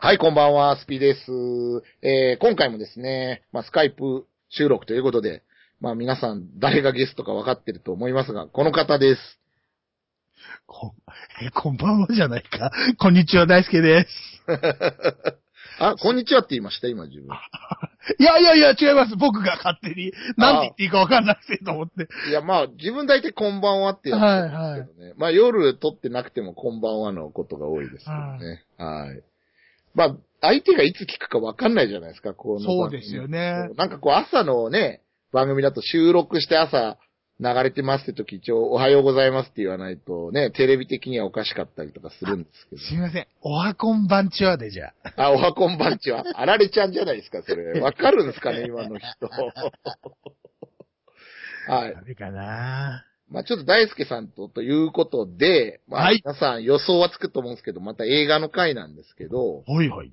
はい、こんばんは、スピです。えー、今回もですね、まあ、スカイプ収録ということで、まあ、皆さん、誰がゲストか分かってると思いますが、この方です。こ、え、こんばんはじゃないか。こんにちは、大輔です。あ、こんにちはって言いました、今自分。いやいやいや、違います。僕が勝手に、なんて言っていいかわかんなくてと思って。いや、まあ、自分大体こんばんはってやってるんですけどね。まあ、夜撮ってなくてもこんばんはのことが多いですけどね。はい。まあ、相手がいつ聞くか分かんないじゃないですか、この番組。そうですよねなんかこう、朝のね、番組だと収録して朝流れてますって時一応、おはようございますって言わないとね、テレビ的にはおかしかったりとかするんですけど。すみません。おはこんばんちはでじゃあ。あ、おはこんばんちは。あられちゃんじゃないですか、それ。わかるんですかね、今の人。はい。ダメかなまあちょっと大輔さんとということで、まあはい皆さん予想はつくと思うんですけど、また映画の回なんですけど、はいはい。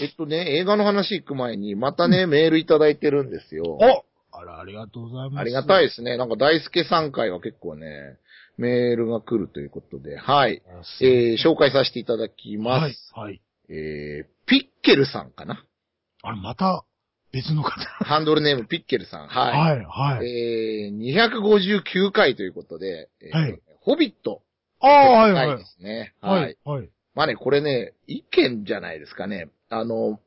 えっとね、映画の話行く前に、またね、メールいただいてるんですよ。おあら、ありがとうございます。ありがたいい。ですね。なんか大輔さん回は結構ね、メールが来るということで、はい。えー、紹介させていただきます。はい。はい。えー、ピッケルさんかなあれ、また、別の方。ハンドルネームピッケルさん。はい。はい、はい。えー、259回ということで、えーはいホビット。ああ、はい、はい回で。すね。はい。はい、はい。まあね、これね、意見じゃないですかね。あの、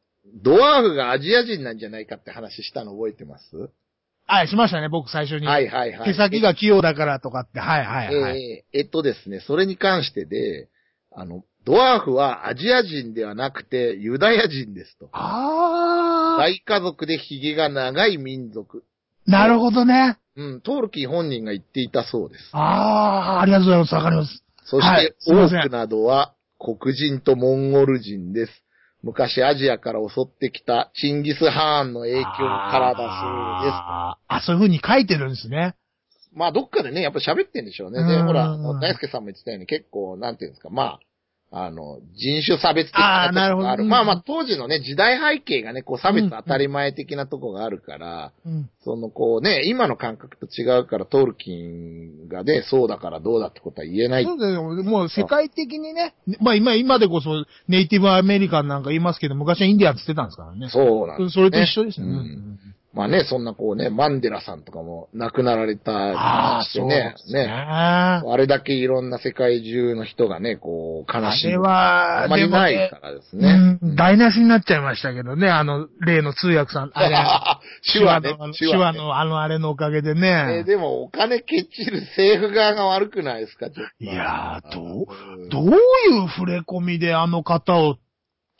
ドワーフがアジア人なんじゃないかって話したの覚えてます？はい、しましたね、僕最初に。はいはいはい。手先が器用だからとかって、はい、はい、はい。えーえっとですね、それに関してで、あの、ドワーフはアジア人ではなくてユダヤ人ですと。ああ、大家族で髭が長い民族。なるほどね。うん、トールキー本人が言っていたそうです。ああ、ありがとうございます。わかります。そして、はい多くなどは黒人とモンゴル人です。昔アジアから襲ってきたチンギス・ハーンの影響からだそうです。あーあ、そういう風に書いてるんですね。まあ、どっかでね、やっぱ喋ってんでしょうね。で、うんほら、大輔さんも言ってたように結構、なんていうんですか、まあ、あの、人種差別的なあーなるほどとこがある。うんまあまあ、当時のね、時代背景がね、こう、差別当たり前的なとこがあるから、うん。その、こうね、今の感覚と違うから、トールキンがね、そうだからどうだってことは言えない。そうだよ。もう世界的にね、まあ今、今でこそネイティブアメリカンなんか言いますけど、昔はインディアンって言ってたんですからね。そうなんです、それと一緒ですよね。うんまあね、そんなこうね、マンデラさんとかも亡くなられたああ、してねね。ね。ああれだけいろんな世界中の人がね、こう、悲しい。れは、あんまりないでからですもね。うん台無しになっちゃいましたけどね、あの、例の通訳さん、あれ、手話ねの手話のあのあれのおかげでえーね。でも、お金ケチる政府側が悪くないですか、ちょっと。いやーどううんどういう触れ込みであの方を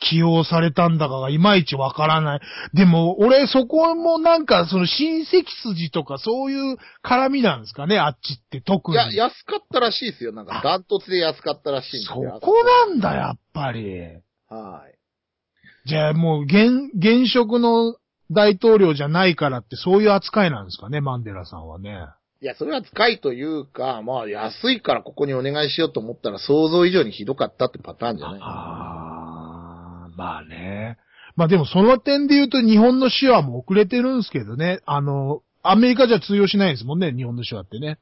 起用されたんだかがいまいちわからない。でも、俺そこもなんかその親戚筋とかそういう絡みなんですかね、あっちって特に。いや、安かったらしいですよ。なんか、ダントツで安かったらしいそよ。こなんだ、やっぱり。はい。じゃあもう現、現職の大統領じゃないからってそういう扱いなんですかね、マンデラさんはね。いや、それは使いというか、まあ、安いからここにお願いしようと思ったら、想像以上にひどかったってパターンじゃないああ、まあね。まあでもその点で言うと日本の手話も遅れてるんですけどね。あの、アメリカじゃ通用しないですもんね、日本の手話ってね。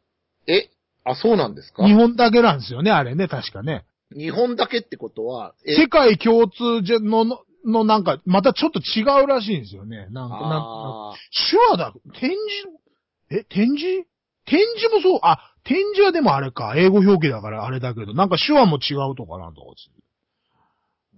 え？あ、そうなんですか？日本だけなんですよね、あれね、確かね。日本だけってことは、え？世界共通じゃの、の、のなんか、またちょっと違うらしいんですよね。なんか、なんかあ手話だ、展示、え、展示？展示もそう、あ、展示はでもあれか、英語表記だからあれだけど、なんか手話も違うとかなんとかですー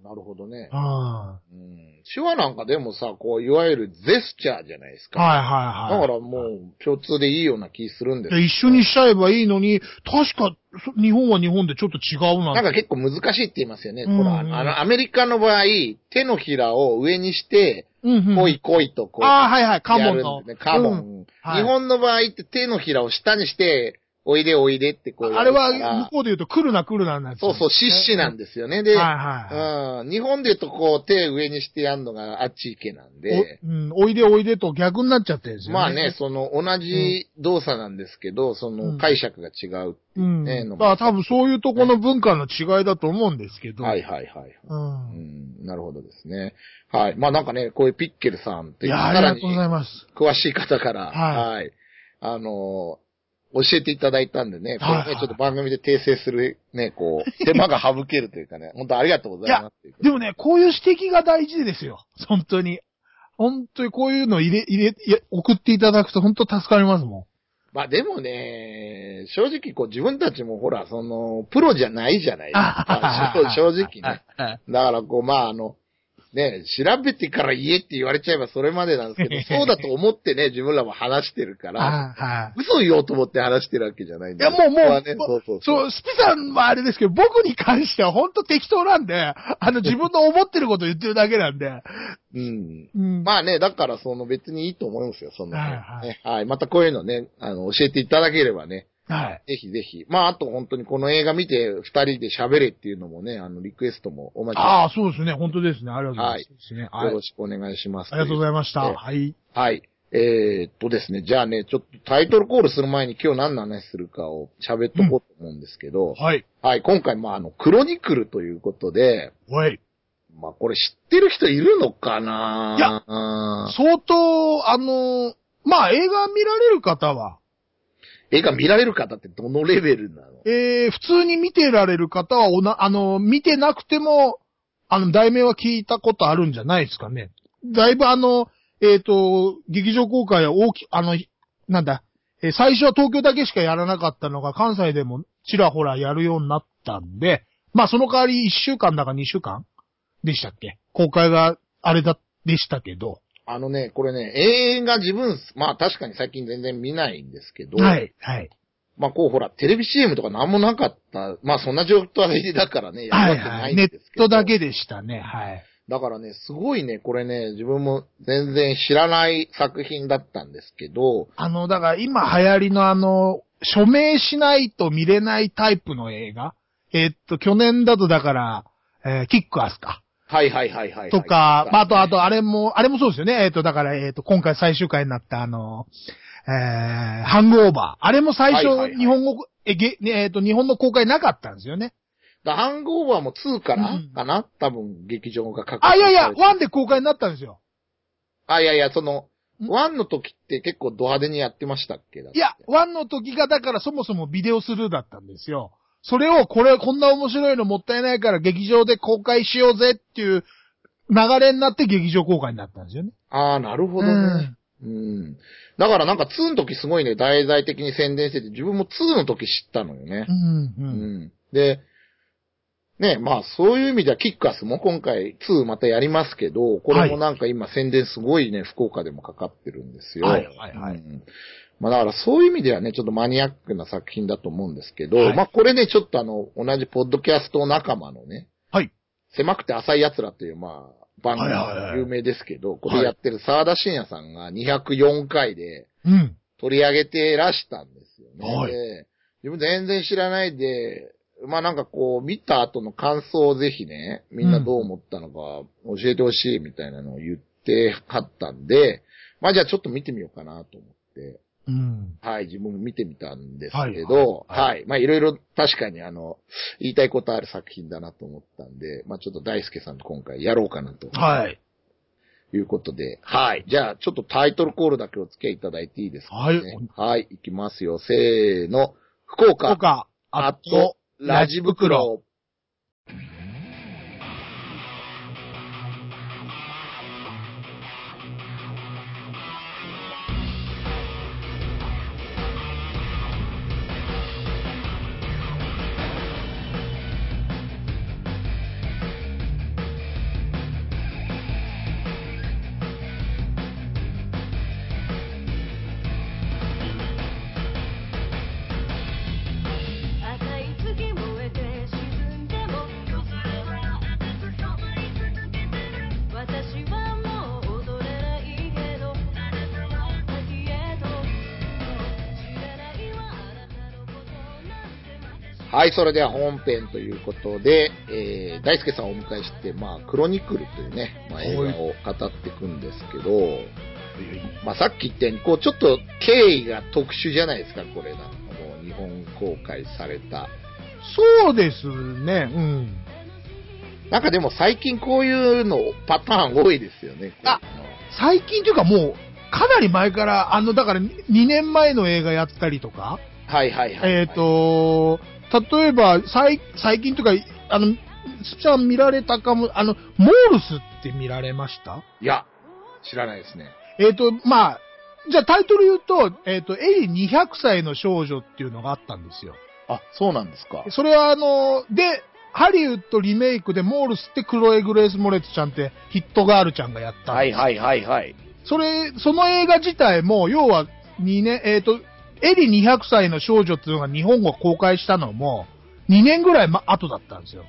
なるほどね。あうん手話なんかでもさ、こう、いわゆるゼスチャーじゃないですか。あはいはいはい。だからもう、共通でいいような気するんですで一緒にしちゃえばいいのに、確か、そ日本は日本でちょっと違うな。なんか結構難しいって言いますよね。うんほら、あの、アメリカの場合、手のひらを上にして、うんうん、こいこいとこう、ああ、はいはい、カモンの。カモン、うんはい日本の場合って手のひらを下にして、おいでおいでってこうやあれ。は、向こうで言うと、来るな来るなになっちゃそうそう、失死なんですよね。で、はいはい。うん、日本で言うとこう手上にしてやるのがあっち行けなんで、お,、うん、おいでおいでと逆になっちゃってるんですよね。まあね、その同じ動作なんですけど、その解釈が違う。うん。ねだから多分そういうとこの文化の違いだと思うんですけど。はいはいはい。う。うんん、なるほどですね。はい。まあなんかね、こういうピッケルさんっていう、いや、ありがとうございます。詳しい方から、はいはい。あの、教えていただいたんでね、これね、ちょっと番組で訂正する、ね、こう、手間が省けるというかね、本当ありがとうございますいう。でもね、こういう指摘が大事ですよ。本当に。本当にこういうの入れ、入れ、いや送っていただくと本当助かりますもまあでもね、正直こう自分たちもほら、その、プロじゃないじゃないですか。ん。正直ね。はい。だからこう、まああの、ね、調べてから言えって言われちゃえばそれまでなんですけど、そうだと思ってね、自分らも話してるから、はい。嘘言おうと思って話してるわけじゃないんで。いや、もう、もう、ね、そうそうそう。そう、スピさんはあれですけど、僕に関しては本当適当なんで、あの、自分の思ってること言ってるだけなんで。うん。うん。まあね、だからその別にいいと思いますよ、そんなの、はいはいね。はい。またこういうのね、あの、教えていただければね、はい。ぜひぜひ。まああと本当にこの映画見て二人で喋れっていうのもね、あの、リクエストもお待ちああ、そうですね。本当ですね。ありがとうございます。ねはいよろしくお願いします。ありがとうございました。えはい。はい。えー、っとですね、じゃあね、ちょっとタイトルコールする前に今日何の話するかを喋っとこうと思うんですけど、はい。はい、今回、まあ、あの、クロニクルということで、はい。まあ、これ知ってる人いるのかないやあ相当、あの、まあ、映画見られる方は、映画見られる方ってどのレベルなの？えー、普通に見てられる方はおな、あの、見てなくても、あの、題名は聞いたことあるんじゃないですかね。だいぶあの、えっ、と、劇場公開は大き、あの、なんだ、えー最初は東京だけしかやらなかったのが関西でもちらほらやるようになったんで、まあその代わり1週間だか2週間でしたっけ？公開があれだ、でしたけど。あのね、これね、映画自分、まあ確かに最近全然見ないんですけど、はい、はい。まあこうほら、テレビ CM とかなんもなかった、まあそんな状態だからね、やるわけなはいはいい。ネッ。トだけでしたね。はい。だからね、すごいね、これね、自分も全然知らない作品だったんですけど、あの、だから今流行りのあの、署名しないと見れないタイプの映画？えーっと、去年だとだから、えーキックアスか。はいはいはいはい、はい。とか、まあ、あと、あと、あれも、あれもそうですよね。えーっと、だから、えーっと、今回最終回になったあの、えー、ハングオーバー。あれも最初、はいはいはい日本語、え、げ、ねえーっと、日本の公開なかったんですよね。だハングオーバーも2から、うんかな？多分、劇場が確あ、いやいや、ワ1で公開になったんですよ。あ、いやいや、その、ん1の時って結構ド派手にやってましたっけ？いや、1の時がだからそもそもビデオスルーだったんですよ。それを、これ、こんな面白いのもったいないから劇場で公開しようぜっていう流れになって劇場公開になったんですよね。ああ、なるほどね。うん。だからなんか2の時すごいね、題材的に宣伝してて、自分も2の時知ったのよねう。ん。う。うんん。で、ね、まあそういう意味ではキックアスも今回2またやりますけど、これもなんか今宣伝すごいね、福岡でもかかってるんですよ。はいはいはいうんまあだからそういう意味ではね、ちょっとマニアックな作品だと思うんですけど、はいまあこれね、ちょっとあの、同じポッドキャスト仲間のね、はい。狭くて浅い奴らっていう、まあ、番組が有名ですけど、これやってる沢田信也さんが204回でうん。取り上げてらしたんですよね。はいで自分全然知らないで、まあなんかこう、見た後の感想をぜひね、みんなどう思ったのか教えてほしいみたいなのを言ってはったんで、まあじゃあちょっと見てみようかなと思って、うん。はい、自分も見てみたんですけはいど、はいはい、まあいろいろ確かにあの、言いたいことある作品だなと思ったんで、まあちょっと大輔さんと今回やろうかなと。はい。いうことで、はい。じゃあ、ちょっとタイトルコールだけお付き合いいただいていいですか、ね、はい。はい、いきますよ。せーの。福岡、とか、あと、、ラジ袋。い、それでは本編ということで、えー、大輔さんをお迎えして、まあ、クロニクルというね、まあ、映画を語っていくんですけど、まあ、さっき言ったように、こう、ちょっと経緯が特殊じゃないですか、これなんかもう、日本公開された。そうですね。うん。なんかでも最近こういうのパターン多いですよね。あ最近というかもう、かなり前から、あの、だから2年前の映画やったりとか、はいはいはい。えっ、、と、例えば、最最近とか、あの、スピさん見られたかも、あの、モールスって見られました？いや、知らないですね。えっ、と、まあ、じゃあタイトル言うと、えっ、と、エリ200歳の少女っていうのがあったんですよ。あ、そうなんですか。それはあの、で、ハリウッドリメイクでモールスってクロエ・グレース・モレツちゃんってヒットガールちゃんがやったはいはいはいはい。それ、その映画自体も、要は2年、えっ、と、エリ200歳の少女っていうのが日本語公開したのも、2年ぐらい、ま、後だったんですよ。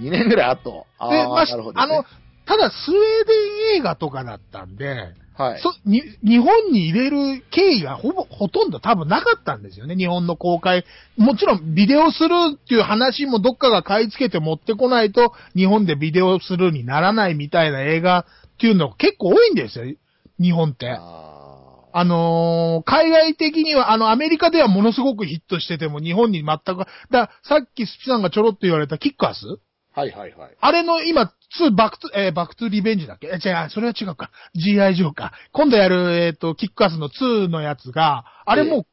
2年ぐらい後。あで、ーまあ、なるほど、ね。あの、ただスウェーデン映画とかだったんで、はい。そに日本に入れる経緯がほぼ、ほとんど多分なかったんですよね、日本の公開。もちろんビデオするっていう話もどっかが買い付けて持ってこないと、日本でビデオするにならないみたいな映画っていうの結構多いんですよ、日本って。ああのー海外的には、あの、アメリカではものすごくヒットしてても、日本に全く、ださっきスピさんがちょろっと言われたキックアス？ーはいはいはい。あれの今、2、バックトゥ、えーバックトゥリベンジだっけ？え、違う、それは違うか。GI ジョーか。今度やる、えっ、と、キックアスの2のやつが、あれも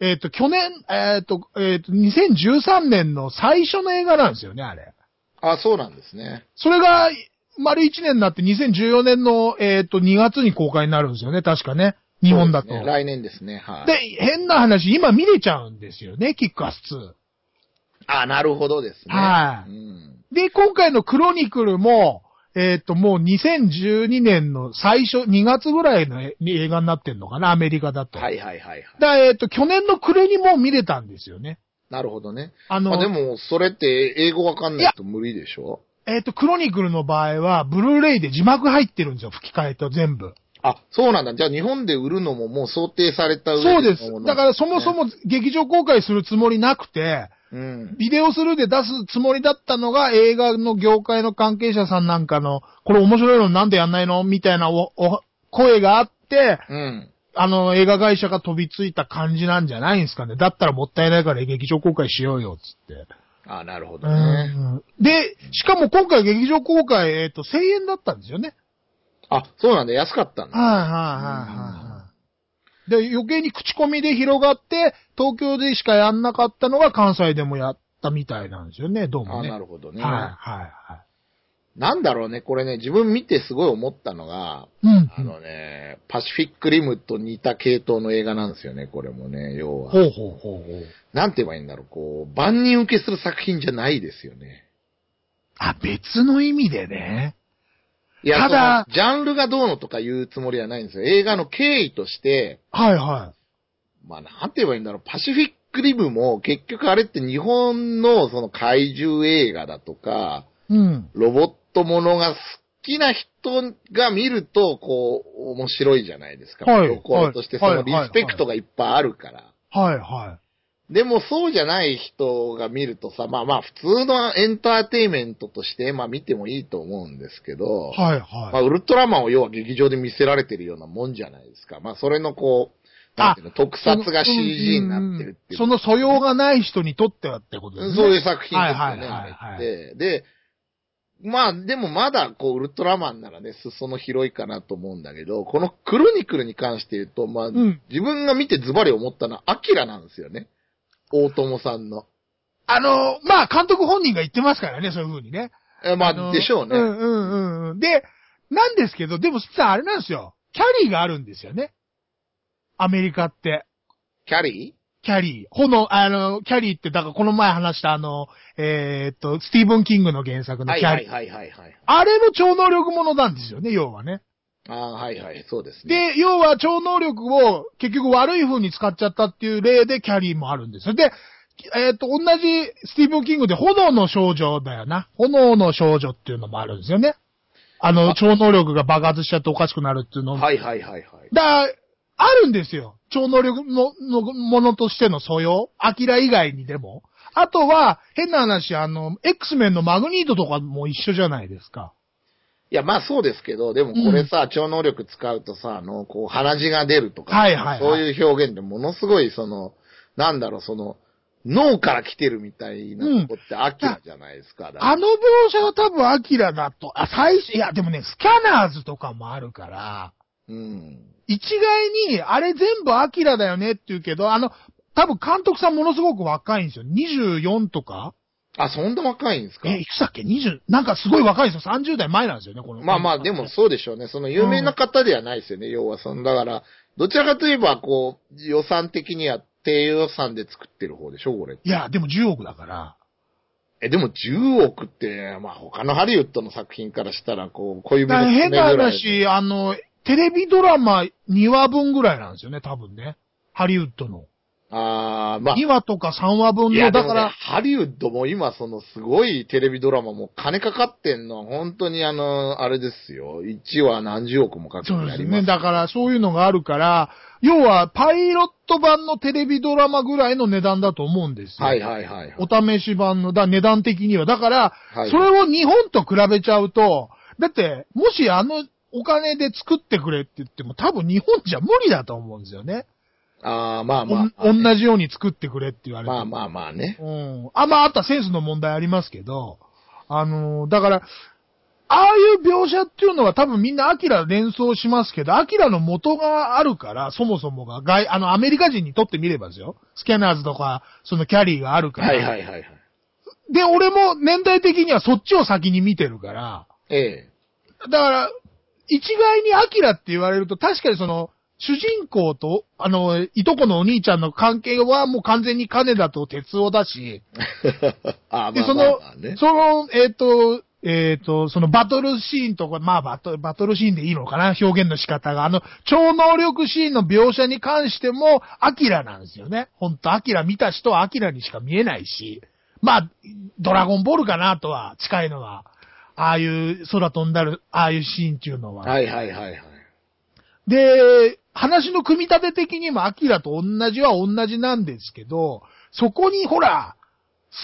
う、えっ、と、去年、えっ、と、えっ、と、2013年の最初の映画なんですよね、あれ。あ、そうなんですね。それが、丸1年になって2014年の、えっ、と、2月に公開になるんですよね、確かね。日本だと。ね来年ですね。はい。で、変な話、今見れちゃうんですよね、キックアス2。あ、なるほどですね。はいうん。で、今回のクロニクルも、えっ、と、もう2012年の最初、2月ぐらいのえ映画になってんのかな、アメリカだと。はいはいはいはい。だえっ、と、去年の暮れにもう見れたんですよね。なるほどね。あの、まあでも、それって英語わかんないと無理でしょ？えっ、と、クロニクルの場合は、ブルーレイで字幕入ってるんですよ、吹き替えと全部。あ、そうなんだ。じゃあ日本で売るのももう想定された上そうですだからそもそも劇場公開するつもりなくて、うん。ビデオスルーで出すつもりだったのが映画の業界の関係者さんなんかの、これ面白いのなんでやんないのみたいなおお声があって、うん。あの映画会社が飛びついた感じなんじゃないんですかね。だったらもったいないから劇場公開しようよ、つって。あ、なるほどうね。んで、しかも今回劇場公開、えっ、と、1000円だったんですよね。あ、そうなんだ。安かったんだ。はいはいはいはい。で、余計に口コミで広がって、東京でしかやんなかったのが関西でもやったみたいなんですよね、どうもあ、ね。なるほどね。はいはいはい。なんだろうね。これね、自分見てすごい思ったのが、うん。あのね、パシフィックリムと似た系統の映画なんですよね、これもね、要は。ほうほうほうほう。なんて言えばいいんだろう、こう、万人受けする作品じゃないですよね。あ、別の意味でね。いや、ただジャンルがどうのとか言うつもりはないんですよ。映画の経緯として、はいはまあ、なんて言えばいいんだろう、パシフィックリムも結局あれって日本のその怪獣映画だとか、い。うん。ロボットものが好きな人が見ると、こう、面白いじゃないですか。はいところとして、そはいのリスペクトがいっぱいあるから。はいはでもそうじゃない人が見るとさ、まあまあ普通のエンターテイメントとして、まあ見てもいいと思うんですけど、い。はいまあはい。ウルトラマンを要は劇場で見せられてるようなもんじゃないですか。まあそれのこう、なんていうの、特撮が CG になってるっていう。その素養がない人にとってはってことですね。そういう作品ですよね、はいはいはい。で、まあでもまだこうウルトラマンならね、裾野広いかなと思うんだけど、このクロニクルに関して言うと、まあ、ん自分が見てズバリ思ったのはアキラなんですよね。大友さんの。あの、まあ、監督本人が言ってますからね、そういう風にね。えまのあ、でしょうね。うんうんうんうん。で、なんですけど、でも、さ、あれなんですよ。キャリーがあるんですよね。アメリカって。キャリキャリー。炎、あの、キャリーって、だからこの前話したあの、えーっと、スティーブン・キングの原作ーはいはいのキャリー。はいはいはい。あれも超能力ものなんですよね、要はね。ああ、はいはい、そうですね。で、要は超能力を結局悪い風に使っちゃったっていう例でキャリーもあるんですよ。で、えっ、と、同じスティーブン・キングで炎の少女だよな。炎の少女っていうのもあるんですよね。あの、あ超能力が爆発しちゃっておかしくなるっていうのも。はいはいはいはい。だあるんですよ。超能力の、の、ものとしての素養。アキラ以外にでも。あとは、変な話、あの、X メンのマグニートとかも一緒じゃないですか。いや、まあそうですけど、でもこれさ、超能力使うとさ、あの、こう、鼻血が出るとか、はいはいはいそういう表現でものすごい、その、なんだろう、その、脳から来てるみたいなとこってアキラじゃないですか。だからあの描写は多分アキラだと、あ、最初、いや、でもね、スキャナーズとかもあるから、うん。一概に、あれ全部アキラだよねって言うけど、あの、多分監督さんものすごく若いんですよ。24とかあ、そんな若いんですか？え、いくつだっけ ?20、なんかすごい若いんですよ。30代前なんですよね、この。まあまあ、でもそうでしょうね。その有名な方ではないですよね、要はその、だから、どちらかといえば、こう、予算的には低予算で作ってる方でしょ、これ。いや、でも10億だから。え、でも10億って、まあ他のハリウッドの作品からしたら、こう、小指の変な爪ぐらい話、あの、テレビドラマ2話分ぐらいなんですよね、多分ね。ハリウッドの。あー、まあ、2話とか3話分の、だか、らら、ハリウッドも今、その、すごいテレビドラマも金かかってんのは、本当にあの、あれですよ。1話何十億もかけてそうですね。やります。だから、そういうのがあるから、要は、パイロット版のテレビドラマぐらいの値段だと思うんですよ。はいはいはいはい。お試し版の、だ値段的には。だから、はいそれを日本と比べちゃうと、だって、もしあのお金で作ってくれって言っても、多分日本じゃ無理だと思うんですよね。あー、まあまあ、同じように作ってくれって言われても。まあまあまあね。うん。あ、まあ、あったセンスの問題ありますけど、あのーだから、ああいう描写っていうのは多分みんなアキラ連想しますけど、アキラの元があるから、そもそもが、外、あの、アメリカ人にとってみればですよ。スキャナーズとか、そのキャリーがあるから。はいはいはいはい。で、俺も年代的にはそっちを先に見てるから、ええ。だから、一概にアキラって言われると、確かにその、主人公と、あの、いとこのお兄ちゃんの関係はもう完全に金田と鉄夫だし、で、まあその。その、えっ、と、えっ、と、そのバトルシーンとか、まあバトバトルシーンでいいのかな？表現の仕方が。あの、超能力シーンの描写に関しても、アキラなんですよね。ほんと、アキラ見た人はアキラにしか見えないし。まあ、ドラゴンボールかなとは、近いのは。ああいう空飛んだる、ああいうシーンっていうのは。はいはいはいはい。で、話の組み立て的にもアキラと同じは同じなんですけど、そこにほら、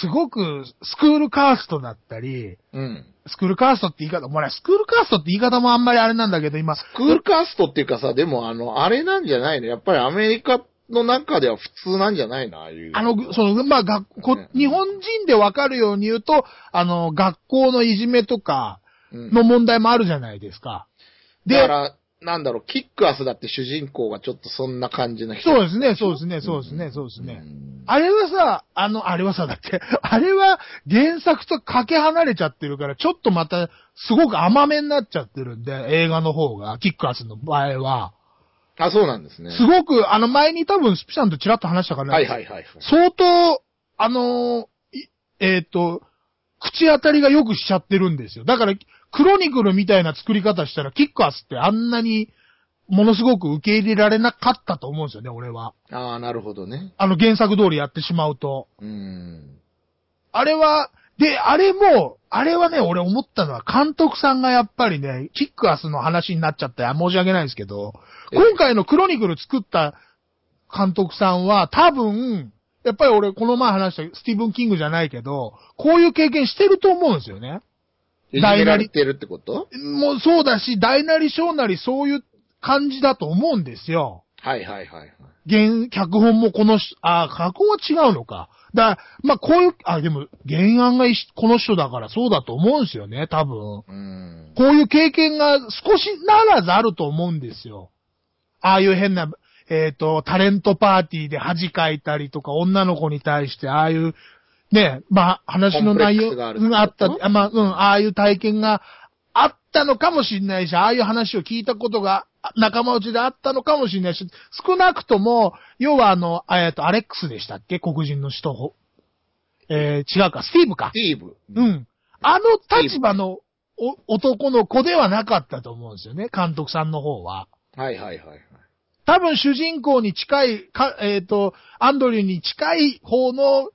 すごくスクールカーストだったり、うん。スクールカーストって言い方、もうね、スクールカーストって言い方もあんまりあれなんだけど、今、クールカーストっていうかさ、でもあの、あれなんじゃないの？やっぱりアメリカの中では普通なんじゃないの？ああいう。あの、その、まあ、学こね日本人でわかるように言うと、あの、学校のいじめとかうん、の問題もあるじゃないですか。でだか、ら、なんだろう、キックアスだって主人公がちょっとそんな感じの人。そうですね、そうですね、そうですね、そうですね。うんあれはさ、あの、あれはさ、だって、あれは原作とかけ離れちゃってるから、ちょっとまた、すごく甘めになっちゃってるんで、映画の方が、キックアスの場合は。あ、そうなんですね。すごく、あの、前に多分、スピさんとちらっと話したから、はいはいはいはい。相当、あのーいえっ、と、口当たりがよくしちゃってるんですよ。だから、クロニクルみたいな作り方したら、キックアスってあんなに、ものすごく受け入れられなかったと思うんですよね、俺は。ああ、なるほどね。あの原作通りやってしまうと。うん。あれは、で、あれも、あれはね、俺思ったのは、監督さんがやっぱりね、キックアスの話になっちゃって、あ申し訳ないですけど、え今回のクロニクル作った監督さんは、多分、やっぱり俺、この前話したスティーブン・キングじゃないけど、こういう経験してると思うんですよね。いじめられてるってこと？もうそうだし、大なり小なりそういう感じだと思うんですよ。はいはいはいはい。原、脚本もこの人、あ、脚本は違うのか。だまあ、こういう、あ、でも、原案がこの人だからそうだと思うんですよね、多分。うん。こういう経験が少しならずあると思うんですよ。ああいう変な、えっ、と、タレントパーティーで恥かいたりとか、女の子に対して、ああいう、ね、まあ、話の内容があるった、あまあ、うん、ああいう体験があったのかもしれないし、ああいう話を聞いたことがあ仲間内であったのかもしれないし、少なくとも、要はあの、えっ、と、アレックスでしたっけ？黒人の人。えー、違うか、スティーブか。スティーブ。うん。あの立場のお男の子ではなかったと思うんですよね、監督さんの方は。はいはいはいはい。多分主人公に近い、かえっ、と、アンドリューに近い方の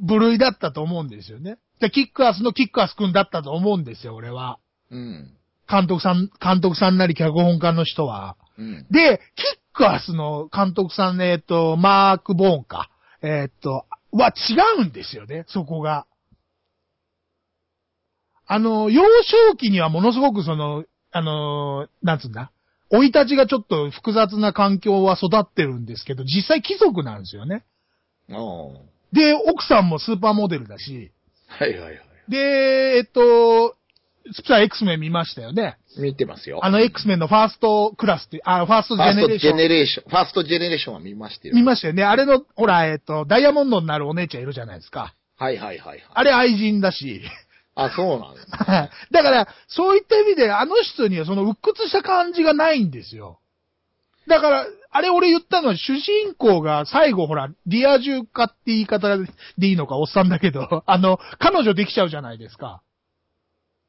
部類だったと思うんですよね。で、キックアスのキックアス君だったと思うんですよ、俺は。うん。監督さん、監督さんなり脚本家の人は。うん。で、キックアスの監督さんね、えっ、と、マーク・ボーンか。えっ、と、は違うんですよね、そこが。あの、幼少期にはものすごくその、あの、なんつうんだ？生い立ちがちょっと複雑な環境は育ってるんですけど、実際貴族なんですよね。で、奥さんもスーパーモデルだし、はいはいはい。で、えっと、スプラ X メン見ましたよね。見てますよ。あの X メンのファーストクラスって、あ、ファーストジェファーストジェネレーション。ネレーション、ファーストジェネレーションは見ましたよ。見ましたよね。あれの、ほら、えっ、と、ダイヤモンドになるお姉ちゃんいるじゃないですか。はいはいはいはい。あれ愛人だし。あ、そうなんです。だから、そういった意味で、あの人にはその鬱屈した感じがないんですよ。だから、あれ俺言ったのは、主人公が最後ほら、リア充化って言い方でいいのか、おっさんだけど、あの、彼女できちゃうじゃないですか。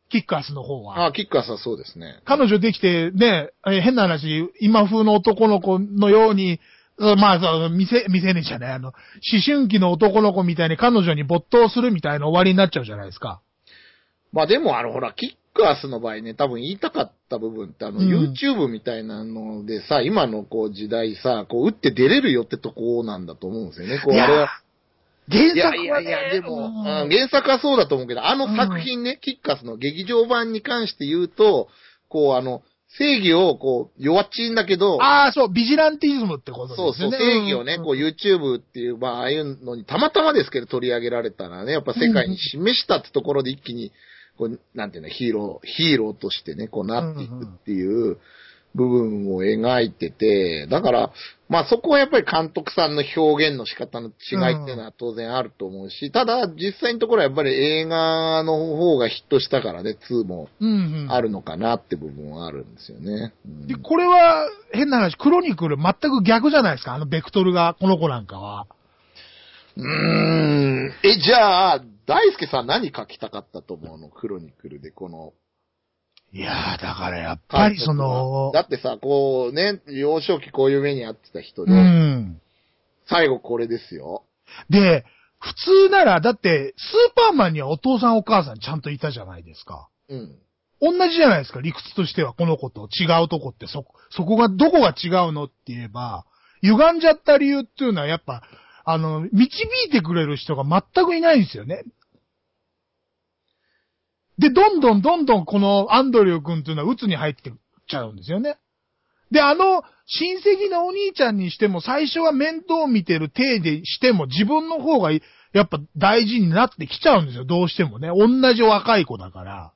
キックアスの方は。あ、キックアスはそうですね。彼女できて、ね、えー変な話、今風の男の子のように、うんまあ、そう、未成、未成年じゃない、あの、思春期の男の子みたいに彼女に没頭するみたいな終わりになっちゃうじゃないですか。まあでもあのほら、キックアスの場合ね、多分言いたかった部分ってあの、うん YouTube みたいなのでさ、今のこう時代さ、こう打って出れるよってとこなんだと思うんですよね。こういやあれは。原い作は、ね、やいやいや、でも、うんうん原作はそうだと思うけど、あの作品ね、キックアスの劇場版に関して言うと、こうあの、正義をこう、弱っちいんだけど、ああ、そう、ビジランティズムってことそうそう、ですよね。正義をね、んこう YouTube っていう、まあ、ああいうのにたまたまですけど取り上げられたらね、やっぱ世界に示したってところで一気に、こう、なんていうの、ヒーロー、ヒーローとしてね、こうなっていくっていう部分を描いてて、だから、まあそこはやっぱり監督さんの表現の仕方の違いっていうのは当然あると思うし、ただ実際のところはやっぱり映画の方がヒットしたからね、2も。あるのかなって部分はあるんですよね。うんで、これは、変な話、クロニクル全く逆じゃないですか、あのベクトルが、この子なんかは。うーん。え、じゃあ、大輔さん何書きたかったと思うの？クロニクルで、この。いやー、だからやっぱりそのだ、ってさ、こうね、幼少期こういう目に遭ってた人うで、ん。最後これですよ。で、普通なら、だって、スーパーマンにはお父さんお母さんちゃんといたじゃないですか。うん。同じじゃないですか、理屈としては、この子と違うとこって、そ、そこが、どこが違うのって言えば、歪んじゃった理由っていうのはやっぱ、あの、導いてくれる人が全くいないんですよね。で、どんどんどんどんこのアンドリュー君っていうのは鬱に入ってっちゃうんですよね。で、あの、親戚のお兄ちゃんにしても、最初は面倒見てる体でしても、自分の方が、やっぱ大事になってきちゃうんですよ、どうしてもね。同じ若い子だから。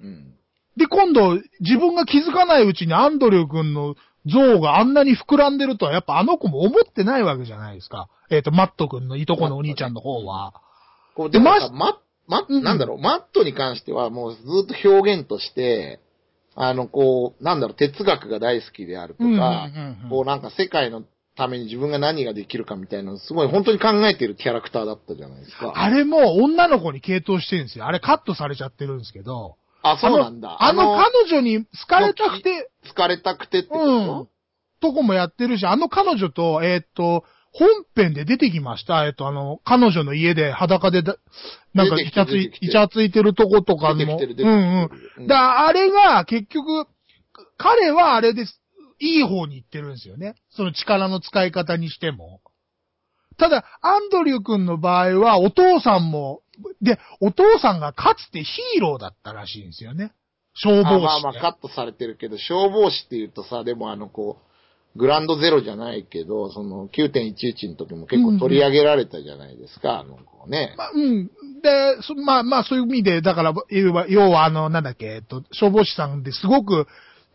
うん。で、今度、自分が気づかないうちにアンドリュー君の像があんなに膨らんでるとは、やっぱあの子も思ってないわけじゃないですか。えっ、と、マット君のいとこのお兄ちゃんの方は。こう、でもまさ、ママうんなんだろう、マットに関してはもうずっと表現として、あの、こう、なんだろう、哲学が大好きであるとか、うんうんうんうんこうなんか世界のために自分が何ができるかみたいなのすごい本当に考えてるキャラクターだったじゃないですか。あれも女の子に傾倒してるんですよ。あれカットされちゃってるんですけど。あ、そうなんだ。あの、あの彼女に好かれたくて、疲れたくてってこうんと。とこもやってるし、あの彼女と、えっ、と、本編で出てきました。えっ、と、あの、彼女の家で裸でだ、なんかイチャついイチャついてるとことかの。出てきてる。うんうん。うんだあれが結局、彼はあれです。いい方に行ってるんですよね。その力の使い方にしても。ただ、アンドリュー君の場合は、お父さんも、で、お父さんがかつてヒーローだったらしいんですよね。消防士まあまあカットされてるけど、消防士って言うとさ、でもあのこう、グランドゼロじゃないけど、その9.11の時も結構取り上げられたじゃないですか、あの子ね。まあ、うん。で、そまあまあそういう意味で、だから、要は、要はあの、なんだっけ、えっと、消防士さんですごく、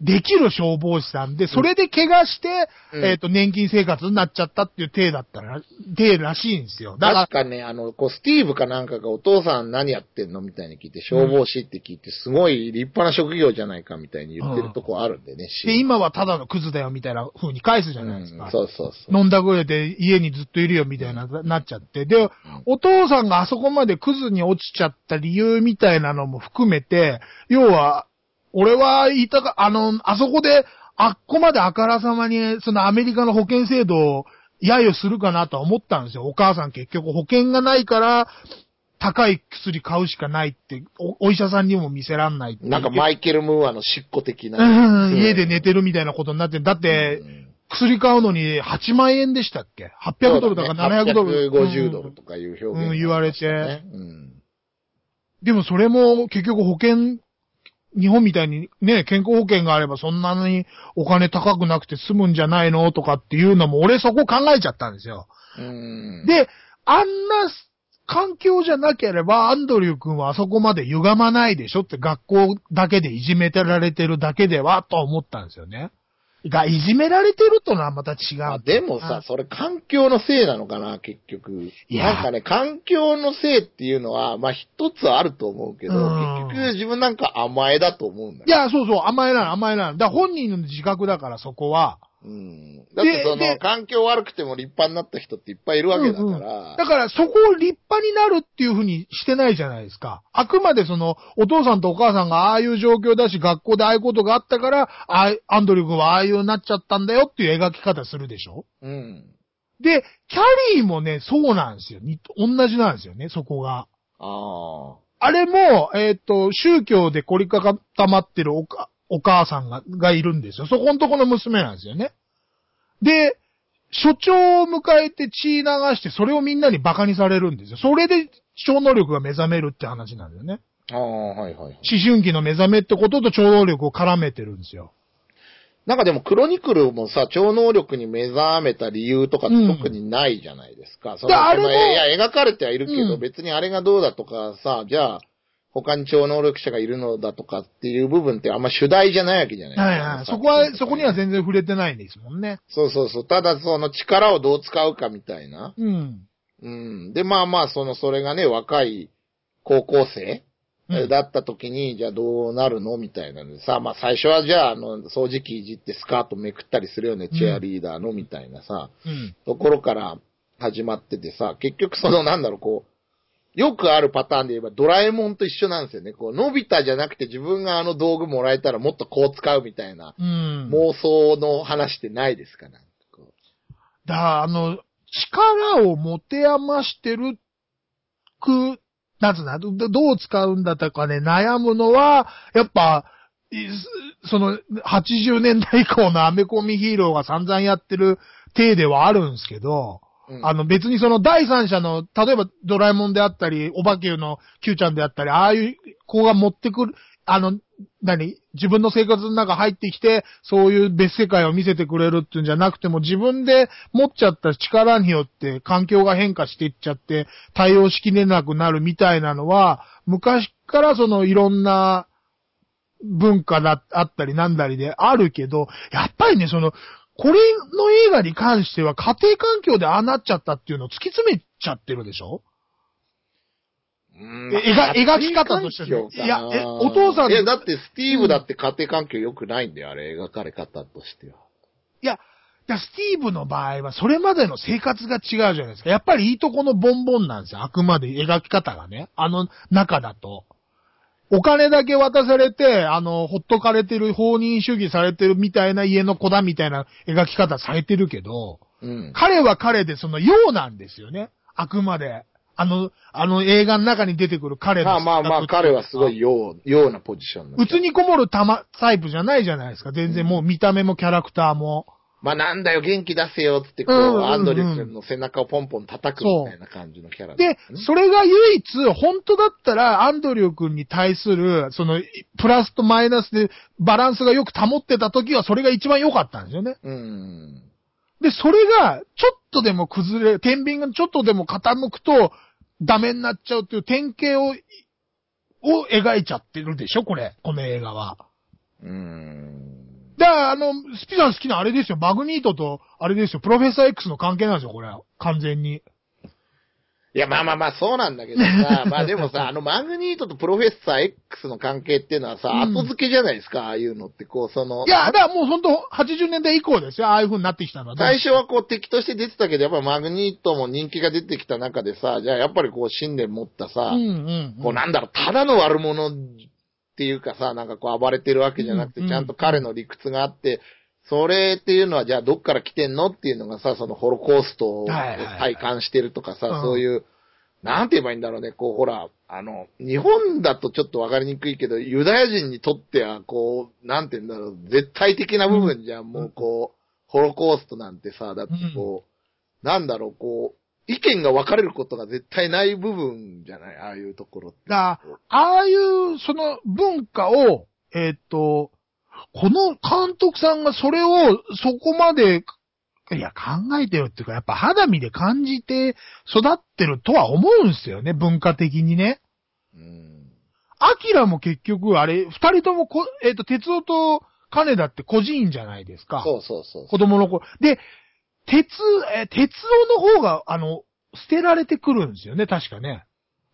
できる消防士さんで、それで怪我して、うんえっと、年金生活になっちゃったっていう体だったら、体らしいんですよ。だから確、かね、あの、こう、スティーブかなんかがお父さん何やってんのみたいに聞いて、消防士って聞いて、すごい立派な職業じゃないかみたいに言ってるとこあるんでね、シーンで、今はただのクズだよみたいな風に返すじゃないですか。うんそうそうそう。飲んだぐらいで家にずっといるよみたいな、なっちゃって。で、お父さんがあそこまでクズに落ちちゃった理由みたいなのも含めて、要は、俺は言いたか、あの、あそこで、あっこまであからさまに、そのアメリカの保険制度を揶揄するかなとは思ったんですよ。お母さん結局保険がないから、高い薬買うしかないって、おお医者さんにも見せらんないって。なんかマイケル・ムーアのしっこ的な。うん、家で寝てるみたいなことになって、だって、うん薬買うのに8万円でしたっけ ?800 ドルだから700ドル。850ドルとかいう表現がありましたね、うん言われてうん。でもそれも結局保険、日本みたいにね、健康保険があればそんなにお金高くなくて済むんじゃないのとかっていうのも俺そこ考えちゃったんですよ。うん。で、あんな環境じゃなければ、アンドリュー君はあそこまで歪まないでしょって学校だけでいじめてられてるだけでは、と思ったんですよね。が、いじめられてるとのはまた違う。まあ、でもさ、それ環境のせいなのかな、結局。いやなんかね、環境のせいっていうのは、まあ一つあると思うけど、うん結局自分なんか甘えだと思うんだよ。いや、そうそう、甘えない、甘えない。だ本人の自覚だから、そこは。うん。だってそでの、環境悪くても立派になった人っていっぱいいるわけだから。うんうんだから、そこを立派になるっていうふうにしてないじゃないですか。あくまでその、お父さんとお母さんがああいう状況だし、学校でああいうことがあったから、あいアンドリュー君はああいうなっちゃったんだよっていう描き方するでしょ？うん。で、キャリーもね、そうなんですよ。に同じなんですよね、そこが。ああ。あれも、えっ、と、宗教で凝りかかったまってるおかお母さんががいるんですよ。そこのとこの娘なんですよね。で、所長を迎えて血流して、それをみんなに馬鹿にされるんですよ。それで超能力が目覚めるって話なんだよね。ああ、はいはい。思春期の目覚めってことと超能力を絡めてるんですよ。なんかでもクロニクルもさ、超能力に目覚めた理由とか特にないじゃないですか。そであれもいや、描かれてはいるけど、うん別にあれがどうだとかさ、じゃあ、他に超能力者がいるのだとかっていう部分ってあんま主題じゃないわけじゃないはいはい。そこは、そこには全然触れてないんですもんね。そうそうそう。ただその力をどう使うかみたいな。うん。うん。で、まあまあ、その、それがね、若い高校生、うんだった時に、じゃあどうなるのみたいなのでさ、まあ最初はじゃあ、あの、掃除機いじってスカートめくったりするよね、チェアリーダーの、みたいなさ、うん。ところから始まっててさ、結局その、なんだろう、こう、よくあるパターンで言えば、ドラえもんと一緒なんですよね。こう、のび太じゃなくて自分があの道具もらえたらもっとこう使うみたいな、うん。妄想の話ってないですかなんかこうだから、あの、力を持て余してるく、なんつうの、どどう使うんだとかね、悩むのは、やっぱ、いその、80年代以降のアメコミヒーローが散々やってる体ではあるんですけど、あの別にその第三者の、例えばドラえもんであったり、おばけの Q ちゃんであったり、ああいう子が持ってくる、あの、何自分の生活の中入ってきて、そういう別世界を見せてくれるっていうんじゃなくても、自分で持っちゃった力によって環境が変化していっちゃって、対応しきれなくなるみたいなのは、昔からそのいろんな文化だ、ったりなんだりであるけど、やっぱりね、その、これの映画に関しては家庭環境でああなっちゃったっていうのを突き詰めちゃってるでしょ？うんえ描描き方としてねいやえお父さんいや、だってスティーブだって家庭環境良くないんだよ、あれ、描かれ方としては。いや、いやスティーブの場合はそれまでの生活が違うじゃないですか。やっぱりいいとこのボンボンなんですよ。あくまで描き方がね。あの中だと。お金だけ渡されて、あの、ほっとかれてる、放任主義されてるみたいな家の子だみたいな描き方されてるけど、うん。彼は彼でそのようなんですよね。あくまで。あの、あの映画の中に出てくる彼のまあまあまあ、彼はすごい。よう、ようなポジションのうつにこもるたま、タイプじゃないじゃないですか。全然もう見た目もキャラクターも。まあなんだよ、元気出せよ、つってこう、うんうんうんアンドリュー君の背中をポンポン叩くみたいな感じのキャラでね、それが唯一、本当だったら、アンドリュー君に対する、その、プラスとマイナスでバランスがよく保ってた時は、それが一番良かったんですよね。うん。で、それが、ちょっとでも崩れる、天秤がちょっとでも傾くと、ダメになっちゃうっていう典型を、を描いちゃってるでしょこれ。この映画は。うん。だから、あの、スピさん好きなあれですよ。マグニートと、あれですよ。プロフェッサー X の関係なんですよ、これ。完全に。いや、まあまあまあ、そうなんだけどさ、まあでもさ、あの、マグニートとプロフェッサー X の関係っていうのはさ、うん後付けじゃないですか、ああいうのって、こう、その、いや、だからもう本当80年代以降ですよ。ああいう風になってきたのは。最初はこう敵として出てたけど、やっぱマグニートも人気が出てきた中でさ、じゃあやっぱりこう信念持ったさ、うんうん、うん。こうなんだろう、ただの悪者っていうかさ、なんかこう暴れてるわけじゃなくて、うんちゃんと彼の理屈があって、それっていうのはじゃあどっから来てんのっていうのがさ、そのホロコーストを体感してるとかさ、うん。そういう、なんて言えばいいんだろうね、こうほら、あの、日本だとちょっとわかりにくいけど、ユダヤ人にとっては、こう、なんて言うんだろう、絶対的な部分じゃん、もうこう、ホロコーストなんてさ、だってこう、なんだろう、こう、意見が分かれることが絶対ない部分じゃない？ああいうところって。だああいう、その文化を、えーっと、この監督さんがそれをそこまでいや、考えてよっていうか、やっぱ肌身で感じて育ってるとは思うんすよね、文化的にね。うん。アキラも結局、あれ、二人ともこ、えっ、と、鉄夫と金田って孤児院じゃないですか。そうそうそう。子供の子。で、鉄、えー鉄夫の方が、あの、捨てられてくるんですよね、確かね。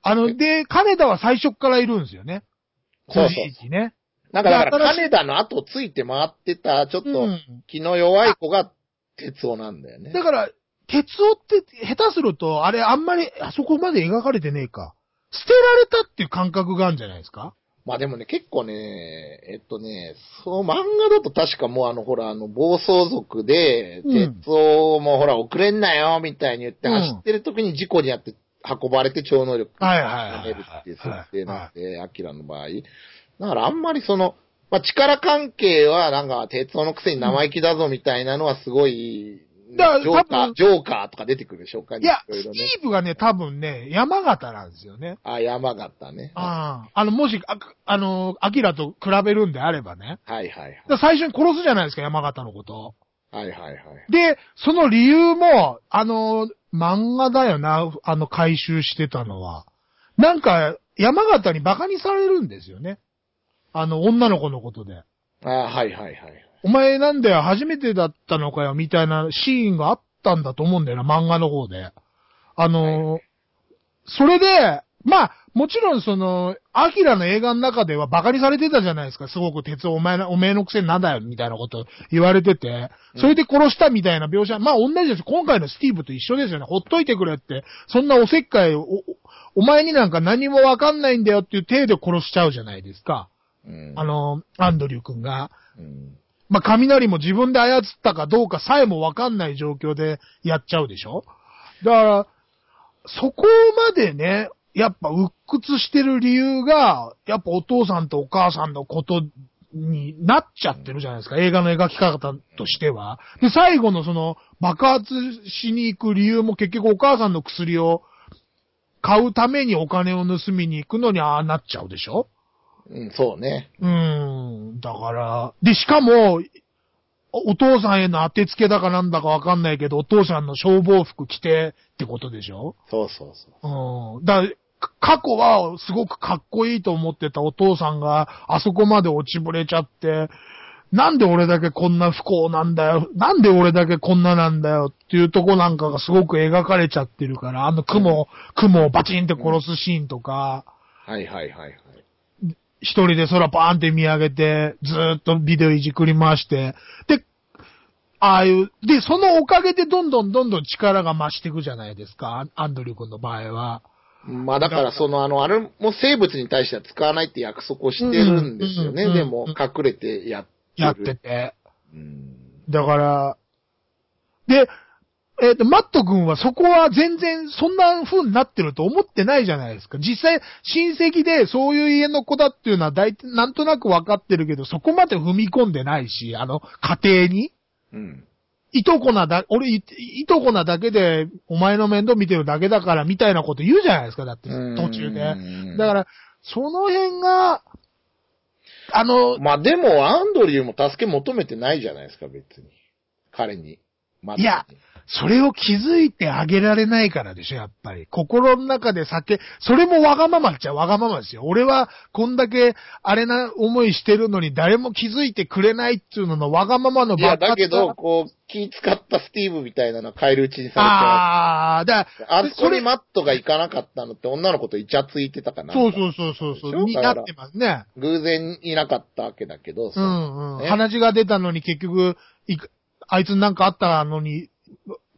あの、で、金田は最初っからいるんですよね。そうそう孤児院にね。なんかだから、金田の後ついて回ってた、ちょっとうん。気の弱い子が鉄夫なんだよね。だから、鉄夫って下手すると、あれあんまり、あそこまで描かれてねえか。捨てられたっていう感覚があるんじゃないですか？まあでもね、結構ね、えっとね、その漫画だと確かもうあの、ほら、あの、暴走族で、うん。鉄夫もほら、遅れんなよ、みたいに言ってうん。走ってる時に事故にあって運ばれて超能力はいはいはいはい。得るっていう設定なんで、アキラの場合。だからあんまりその、まあ力関係はなんか、鉄夫のくせに生意気だぞみたいなのはすごい、だからジョーカー、ジョーカーとか出てくるでしょうかいや、スティーブがね、多分ね、山形なんですよね。あ、山形ね。ああ。あの、もし、あ、あの、アキラと比べるんであればね。はいはいはい。最初に殺すじゃないですか、山形のこと。はいはいはい。で、その理由も、あの、漫画だよな、あの、回収してたのは。なんか、山形に馬鹿にされるんですよね。あの、女の子のことで。あはいはいはい。お前なんだよ、初めてだったのかよ、みたいなシーンがあったんだと思うんだよな、漫画の方で。あの、それで、まあ、もちろんその、アキラの映画の中では馬鹿にされてたじゃないですか。すごく鉄をお前の、お前のくせになんだよ、みたいなこと言われてて、それで殺したみたいな描写、まあ同じです。今回のスティーブと一緒ですよね。ほっといてくれって。そんなおせっかい、お、おお前になんか何もわかんないんだよっていう体で殺しちゃうじゃないですか。うん。あの、アンドリュー君が。うん。まあ、雷も自分で操ったかどうかさえもわかんない状況でやっちゃうでしょ？だから、そこまでね、やっぱ鬱屈してる理由が、やっぱお父さんとお母さんのことになっちゃってるじゃないですか。映画の描き方としては。で、最後のその爆発しに行く理由も結局お母さんの薬を買うためにお金を盗みに行くのにああなっちゃうでしょ？うん、そうね。うーん、だから、で、しかも、おお父さんへの当てつけだかなんだかわかんないけど、お父さんの消防服着てってことでしょ？そうそうそう。うん。だか過去はすごくかっこいいと思ってたお父さんがあそこまで落ちぶれちゃって、なんで俺だけこんな不幸なんだよ？なんで俺だけこんななんだよっていうとこなんかがすごく描かれちゃってるから、あの雲、雲をバチンって殺すシーンとか、はいはいはいはい。一人で空バーンって見上げて、ずーっとビデオいじくり回して、で、ああいう、で、そのおかげでどんどんどんどん力が増していくじゃないですか、アンドリュー君の場合は。まあだからそのあの、あれも生物に対しては使わないって約束をしてるんですよね。でも隠れてやってる。やってて。うん。だから、で、えっ、と、マット君はそこは全然そんな風になってると思ってないじゃないですか。実際、親戚でそういう家の子だっていうのは大体なんとなくわかってるけど、そこまで踏み込んでないし、あの、家庭に。うん。いとこなだ、俺い、いとこなだけで、お前の面倒見てるだけだから、みたいなこと言うじゃないですか、だって、途中で。でだから、その辺が、あの、まあでも、アンドリューも助け求めてないじゃないですか、別に。彼に。まあいや、それを気づいてあげられないからでしょ、やっぱり。心の中で酒、それもわがままっちゃわがままですよ。俺は、こんだけ、あれな思いしてるのに、誰も気づいてくれないっていうののわがままのいや、爆発だけど、こう、気使ったスティーブみたいなのは返り討ちにされちゃう。ああ、だあそこにマットが行かなかったのって女の子とイチャついてたかな。そうそうそうそうそう、になってますね。偶然いなかったわけだけど、うんうん。ね鼻血が出たのに結局、いくあいつになんかあったのに、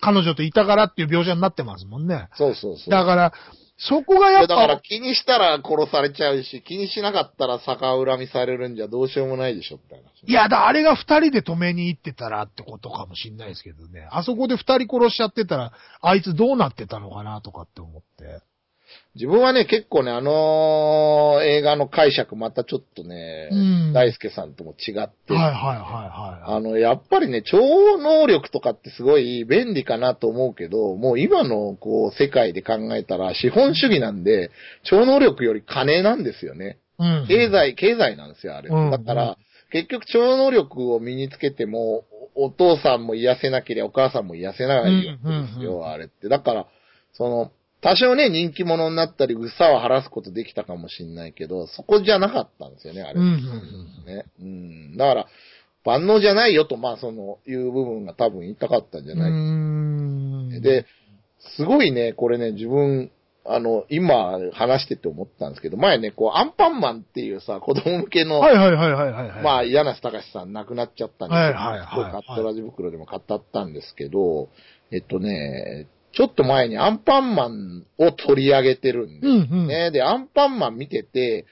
彼女といたからっていう描写になってますもんね。そうそうそう。だから、そこがやっいやだからぱ、気にしたら殺されちゃうし、気にしなかったら逆恨みされるんじゃどうしようもないでしょって話。いや、だあれが二人で止めに行ってたらってことかもしんないですけどね。あそこで二人殺しちゃってたら、あいつどうなってたのかなとかって思って。自分はね、結構ね、あのー映画の解釈またちょっとね、うん大輔さんとも違って、はいはいはいはい。あの、やっぱりね、超能力とかってすごい便利かなと思うけど、もう今のこう世界で考えたら資本主義なんで、超能力より金なんですよね。うん。経済、経済なんですよ、あれ。うんだから、結局超能力を身につけても、お父さんも癒せなければお母さんも癒せないわけですよ、うんうんうんあれって。だから、その、多少ね、人気者になったり、うっさは晴らすことできたかもしれないけど、そこじゃなかったんですよね、あれ。うんね。うん。だから、万能じゃないよと、まあ、その、いう部分が多分言いたかったんじゃうない。で、すごいね、これね、自分、あの、今話してて思ったんですけど、前ね、こう、アンパンマンっていうさ、子供向けの、はいはいはいはいはいはい。まあ、柳瀬隆さん亡くなっちゃったんですけど、はいはいはいはいカットラジ袋でも語ったんですけど、えっとね、ちょっと前にアンパンマンを取り上げてるんですうんうん。ね。で、アンパンマン見てて、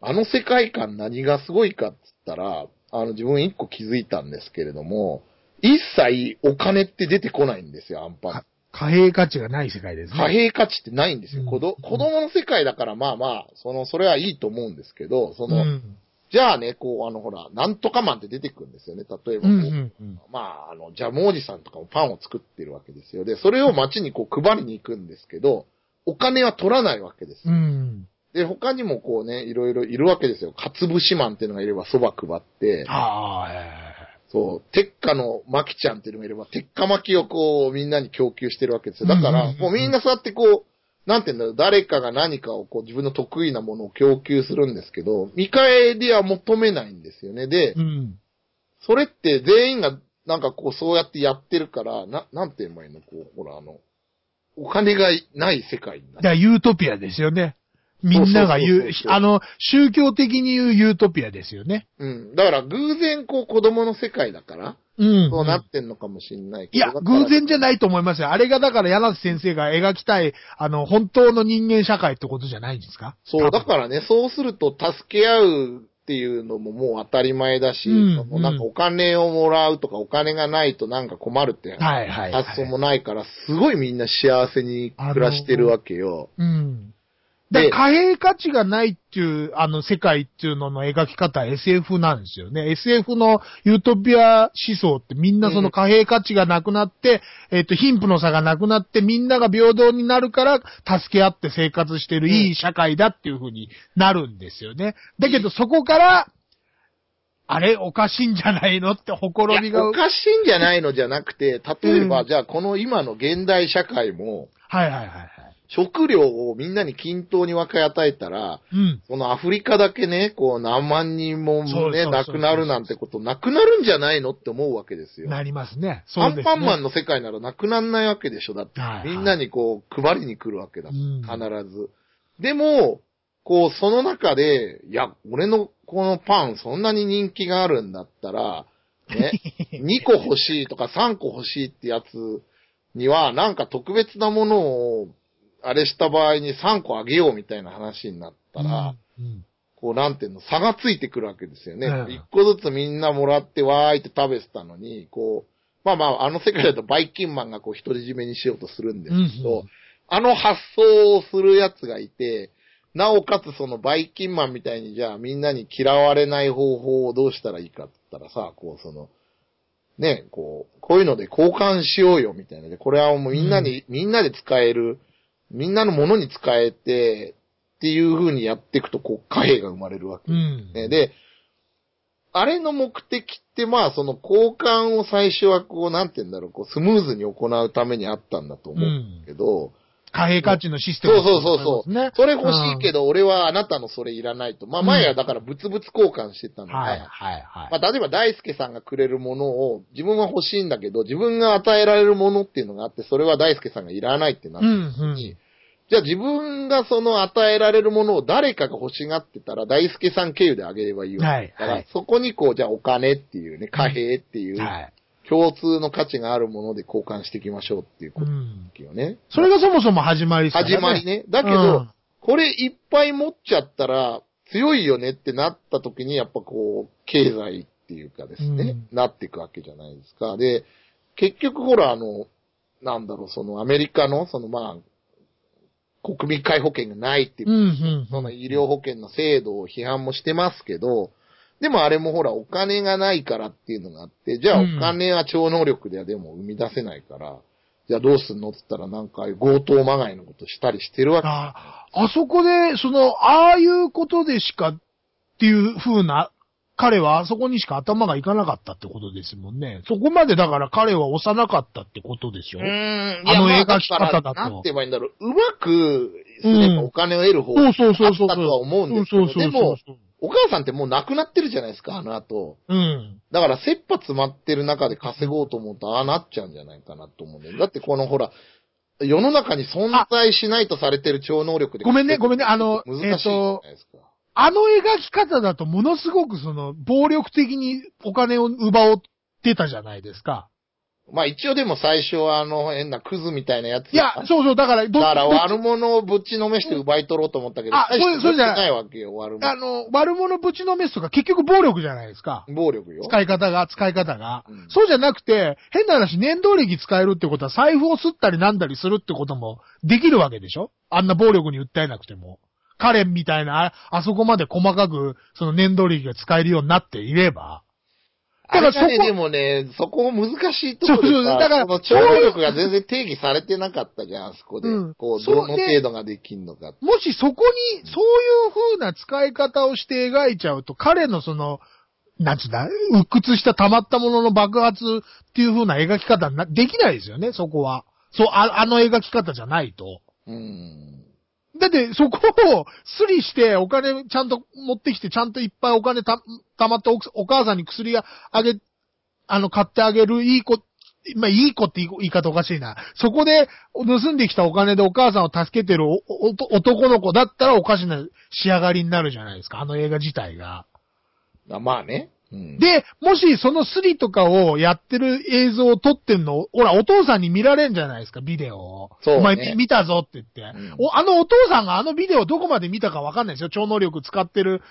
あの世界観何がすごいかっつったら、あの自分一個気づいたんですけれども、一切お金って出てこないんですよ、アンパンマンか。貨幣価値がない世界ですね。貨幣価値ってないんですよ。うん子供の世界だからまあまあ、その、それはいいと思うんですけど、その、うん。じゃあね、こう、あの、ほら、なんとかマンって出てくるんですよね。例えばこう、うんうんうん。まあ、あの、ジャムおじさんとかもパンを作ってるわけですよ。で、それを街にこう配りに行くんですけど、お金は取らないわけですうよ。ん。で、他にもこうね、いろいろいるわけですよ。かつぶしマンっていうのがいれば蕎麦配って、ああ、えそう、鉄火の巻ちゃんっていうのがいれば、鉄火巻きをこう、みんなに供給してるわけですよ。だから、うんうんうんうんもうみんなそうやってこう、なんていうんだろう、誰かが何かをこう、自分の得意なものを供給するんですけど、見返りは求めないんですよね。でえ、うん。それって全員がなんかこう、そうやってやってるから、な、なんて言えばいいのこう、ほらあの、お金がない世界になる。だからユートピアですよね。みんなが言うそうそうそう、そうあの、宗教的に言うユートピアですよね。うん。だから偶然こう、子供の世界だから、うんそうなってんのかもしれないけど。いや、だから偶然じゃないと思いますよ。あれがだから柳瀬先生が描きたい、あの、本当の人間社会ってことじゃないんですか？そう、だからね、そうすると助け合うっていうのももう当たり前だし、うんそのなんかお金をもらうとかお金がないとなんか困るってはいはいはい発想もないから、すごいみんな幸せに暮らしてるわけよ。うん。だで貨幣価値がないっていう、あの、世界っていうのの描き方は SF なんですよね。SF のユートピア思想ってみんなその貨幣価値がなくなって、えっ、と、貧富の差がなくなってみんなが平等になるから助け合って生活してるいい社会だっていう風になるんですよね。だけどそこから、あれおかしいんじゃないのってほころびが。おかしいんじゃないのじゃなくて、例えば、うんじゃあこの今の現代社会も、はいはいはいはい。食料をみんなに均等に分け与えたら、うん。そのアフリカだけね、こう何万人もね、そうそうそう亡くなるなんてことなくなるんじゃないのって思うわけですよ。なりますね。そアうですね。ンパンマンの世界ならなくならないわけでしょだってはいは。いみんなにこう、配りに来るわけだ。うん必ず。でも、こう、その中で、いや、俺のこのパンそんなに人気があるんだったら、ね、2個欲しいとか3個欲しいってやつには、なんか特別なものを、あれした場合に3個あげようみたいな話になったら、うん。うん。こう、なんていうの、差がついてくるわけですよね。うん一個ずつみんなもらってわーいって食べてたのに、こう、まあまあ、あの世界だとバイキンマンがこう独り占めにしようとするんですけど、うんうん。あの発想をするやつがいて、なおかつそのバイキンマンみたいにじゃあみんなに嫌われない方法をどうしたらいいかって言ったらさ、こうその、ね、こう、こういうので交換しようよみたいな。で、これはもうみんなに、みんなで使える、みんなのものに使えて、っていう風にやっていくと、こう、貨幣が生まれるわけうん。ね。で、あれの目的って、まあ、その交換を最初はこう、なんて言うんだろう、こう、スムーズに行うためにあったんだと思うけど、貨幣価値のシステム、そうそうそうそう、ね。それ欲しいけど、俺はあなたのそれいらないと。まあ、前はだから物々交換してたのが、はいはいはい。まあ、例えば大輔さんがくれるものを自分は欲しいんだけど、自分が与えられるものっていうのがあって、それは大輔さんがいらないってなってうんうん。じゃあ自分がその与えられるものを誰かが欲しがってたら、大輔さん経由であげればいいわけはいだから、はいそこにこう、じゃあお金っていうね、貨幣っていう、はい。共通の価値があるもので交換していきましょうっていうことうん。よね。それがそもそも始まりですね。始まりね。だけど、うんこれいっぱい持っちゃったら強いよねってなった時に、やっぱこう、経済っていうかですね、うんなっていくわけじゃないですか。で、結局ほら、あの、なんだろう、そのアメリカの、そのまあ、国民皆保険がないっていううんうん。その医療保険の制度を批判もしてますけど、でもあれもほらお金がないからっていうのがあって、じゃあうんお金は超能力ではでも生み出せないから、じゃあどうすんのって言ったらなんか強盗まがいのことしたりしてるわけ。あ、あそこで、その、ああいうことでしかっていう風な彼はあそこにしか頭がいかなかったってことですもんね。そこまでだから彼は幼かったってことでしょ？うーん。あのいや描き方だとなんて言えばいいんだろう。うまくすればお金を得る方そうそうそうそう。あったとは思うんですけど、そうそうでも、そうそう。お母さんってもう亡くなってるじゃないですか、あの後。うん。だから、切羽詰まってる中で稼ごうと思うと、ああなっちゃうんじゃないかなと思うんだよ。だってこのほら、世の中に存在しないとされてる超能力で。ごめんね、ごめんね、あの、難しいじゃないですか。あの描き方だとものすごくその、暴力的にお金を奪おうってたじゃないですか。まあ一応でも最初はあの変なクズみたいなやつ。いや、そうそう、だから、どだから悪者をぶちのめして奪い取ろうと思ったけど、あそうそうじゃないわけよ、悪者。あの、悪者ぶちのめすとか結局暴力じゃないですか。暴力よ。使い方が、使い方が。うんそうじゃなくて、変な話、念動力使えるってことは財布を吸ったりなんだりするってこともできるわけでしょ？あんな暴力に訴えなくても。カレンみたいな、ああそこまで細かく、その念動力が使えるようになっていれば。だからそこでもね、そこも難しいところでそうそうさ、だからその超能力が全然定義されてなかったじゃん、あそこで。うんこうどの程度ができんのか。もしそこに、そういう風な使い方をして描いちゃうと、彼のその、なんつうんだ、鬱屈した溜まったものの爆発っていう風な描き方な、できないですよね、そこは。そう、ああの描き方じゃないと。うん。だって、そこを、スリして、お金ちゃんと持ってきて、ちゃんといっぱいお金た、たまったおお母さんに薬があげ、あの、買ってあげるいい子、まあ、いい子って言い方おかしいな。そこで、盗んできたお金でお母さんを助けてるおお男の子だったらおかしな仕上がりになるじゃないですか、あの映画自体が。まあね。うん、で、もしそのスリとかをやってる映像を撮ってんの、ほら、お父さんに見られんじゃないですか、ビデオを。そうねお前見たぞって言って、んお。あのお父さんがあのビデオどこまで見たかわかんないですよ。超能力使ってる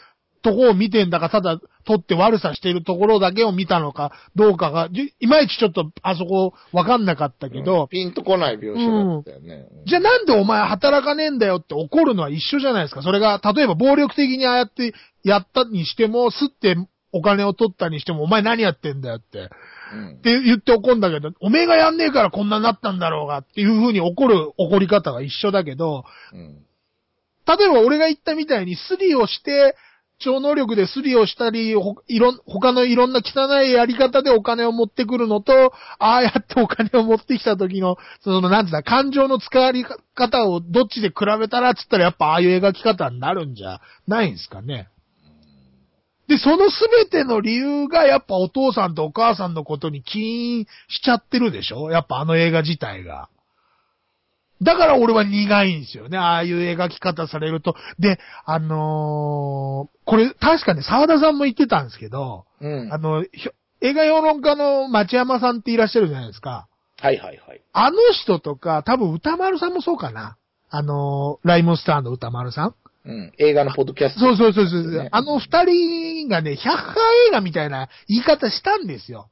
とこを見てんだか、ただ撮って悪さしてるところだけを見たのかどうかが、じいまいちちょっとあそこわかんなかったけど、うんピンとこない描写だったよね。うんじゃあなんでお前働かねえんだよって怒るのは一緒じゃないですか。それが、例えば暴力的にああやってやったにしても、すってお金を取ったにしても、お前何やってんだよって。うんって言って怒るんだけど、おめえがやんねえからこんなになったんだろうがっていう風に怒る怒り方が一緒だけど、うん例えば俺が言ったみたいにスリをして、超能力でスリをしたり、ほいろん、他のいろんな汚いやり方でお金を持ってくるのと、ああやってお金を持ってきた時の、その、なんつうんだ、感情の使われ方をどっちで比べたらっつったらやっぱああいう描き方になるんじゃないんですかね。で、そのすべての理由がやっぱお父さんとお母さんのことに起因しちゃってるでしょ？やっぱあの映画自体が。だから俺は苦いんですよね。ああいう描き方されると。で、あのーこれ確かね、沢田さんも言ってたんですけど、うん。あの、映画評論家の町山さんっていらっしゃるじゃないですか。はいはいはい。あの人とか、多分歌丸さんもそうかな。あのーライムスターの歌丸さんうん。映画のポッドキャスト。そうそうそうそう、ねあの二人がね、百花映画みたいな言い方したんですよ。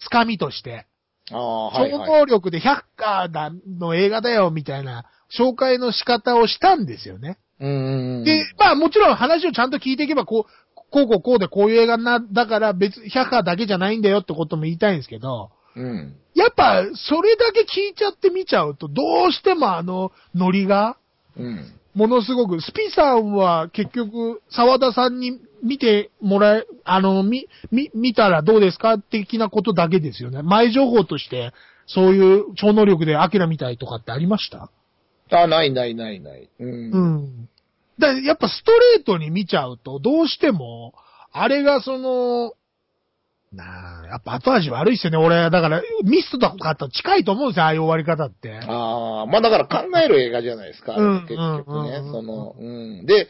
つかみとして。ああ、はい超はい。能力で百花だの映画だよみたいな紹介の仕方をしたんですよね。うん。で、まあもちろん話をちゃんと聞いていけば、こう、こうこうこうでこういう映画な、だから別、百花だけじゃないんだよってことも言いたいんですけど、うん。やっぱ、それだけ聞いちゃって見ちゃうと、どうしてもあの、ノリが、うん。ものすごく、スピさんは結局、沢田さんに見てもらえ、あの、み、み、見たらどうですか的なことだけですよね。前情報として、そういう超能力でアキラみたいとかってありました？あ、ないないないない。うん。うん。だやっぱストレートに見ちゃうと、どうしても、あれがその、なあ、やっぱ後味悪いっすよね。俺、だから、ミストとかと近いと思うんですよ、ああいう終わり方って。ああ、まあだから考える映画じゃないですか、うん結局ねうんうんうん。その、うん。で、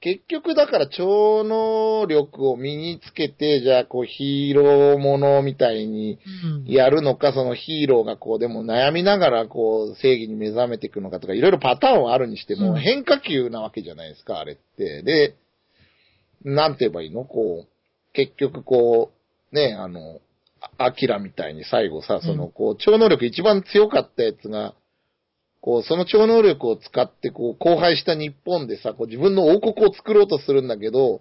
結局だから超能力を身につけて、じゃあこうヒーローものみたいにうん。やるのか、そのヒーローがこうでも悩みながらこう正義に目覚めていくのかとか、いろいろパターンはあるにしても、うん変化球なわけじゃないですか、あれって。で、なんて言えばいいのこう、結局こう、ね、あの、あアキラみたいに最後さ、その、こう、超能力一番強かったやつが、こう、その超能力を使って、こう、荒廃した日本でさ、こう、自分の王国を作ろうとするんだけど、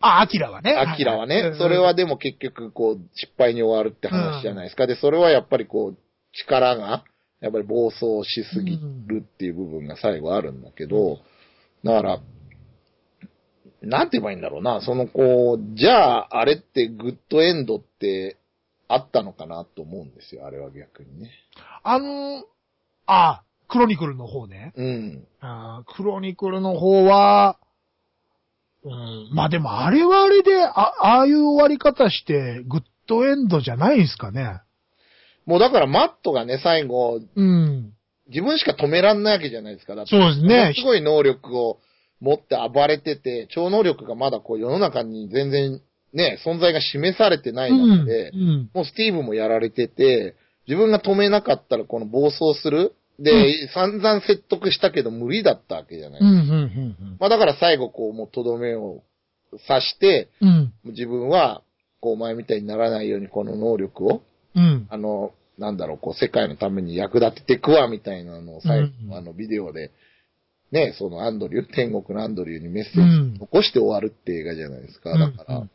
あ、アキラはね。アキラはねう、んそれはでも結局、こう、失敗に終わるって話じゃないですか。で、それはやっぱりこう、力が、やっぱり暴走しすぎるっていう部分が最後あるんだけど、だから、なんて言えばいいんだろうな、そのこう、じゃあ、あれってグッドエンドってあったのかなと思うんですよ、あれは逆にね。あの、あ、クロニクルの方ね。うん。あークロニクルの方は、うん、まあでもあれはあれで、あ、ああいう終わり方して、グッドエンドじゃないんすかね。もうだからマットがね、最後、うん。自分しか止めらんないわけじゃないですか。そうですねすごい能力を持って暴れてて、超能力がまだこう世の中に全然ね、存在が示されてない中で、うん。もうスティーブもやられてて、自分が止めなかったらこの暴走するで、散々説得したけど無理だったわけじゃない。うん。うん。うん。まあだから最後こうもうとどめを刺して、うん。自分はこうお前みたいにならないようにこの能力を、うん。あの、なんだろう、こう世界のために役立てていくわみたいなのを最後、うんあのビデオで、ね、そのアンドリュー、天国のアンドリューにメッセージを残して終わるって映画じゃないですか。だから、うん。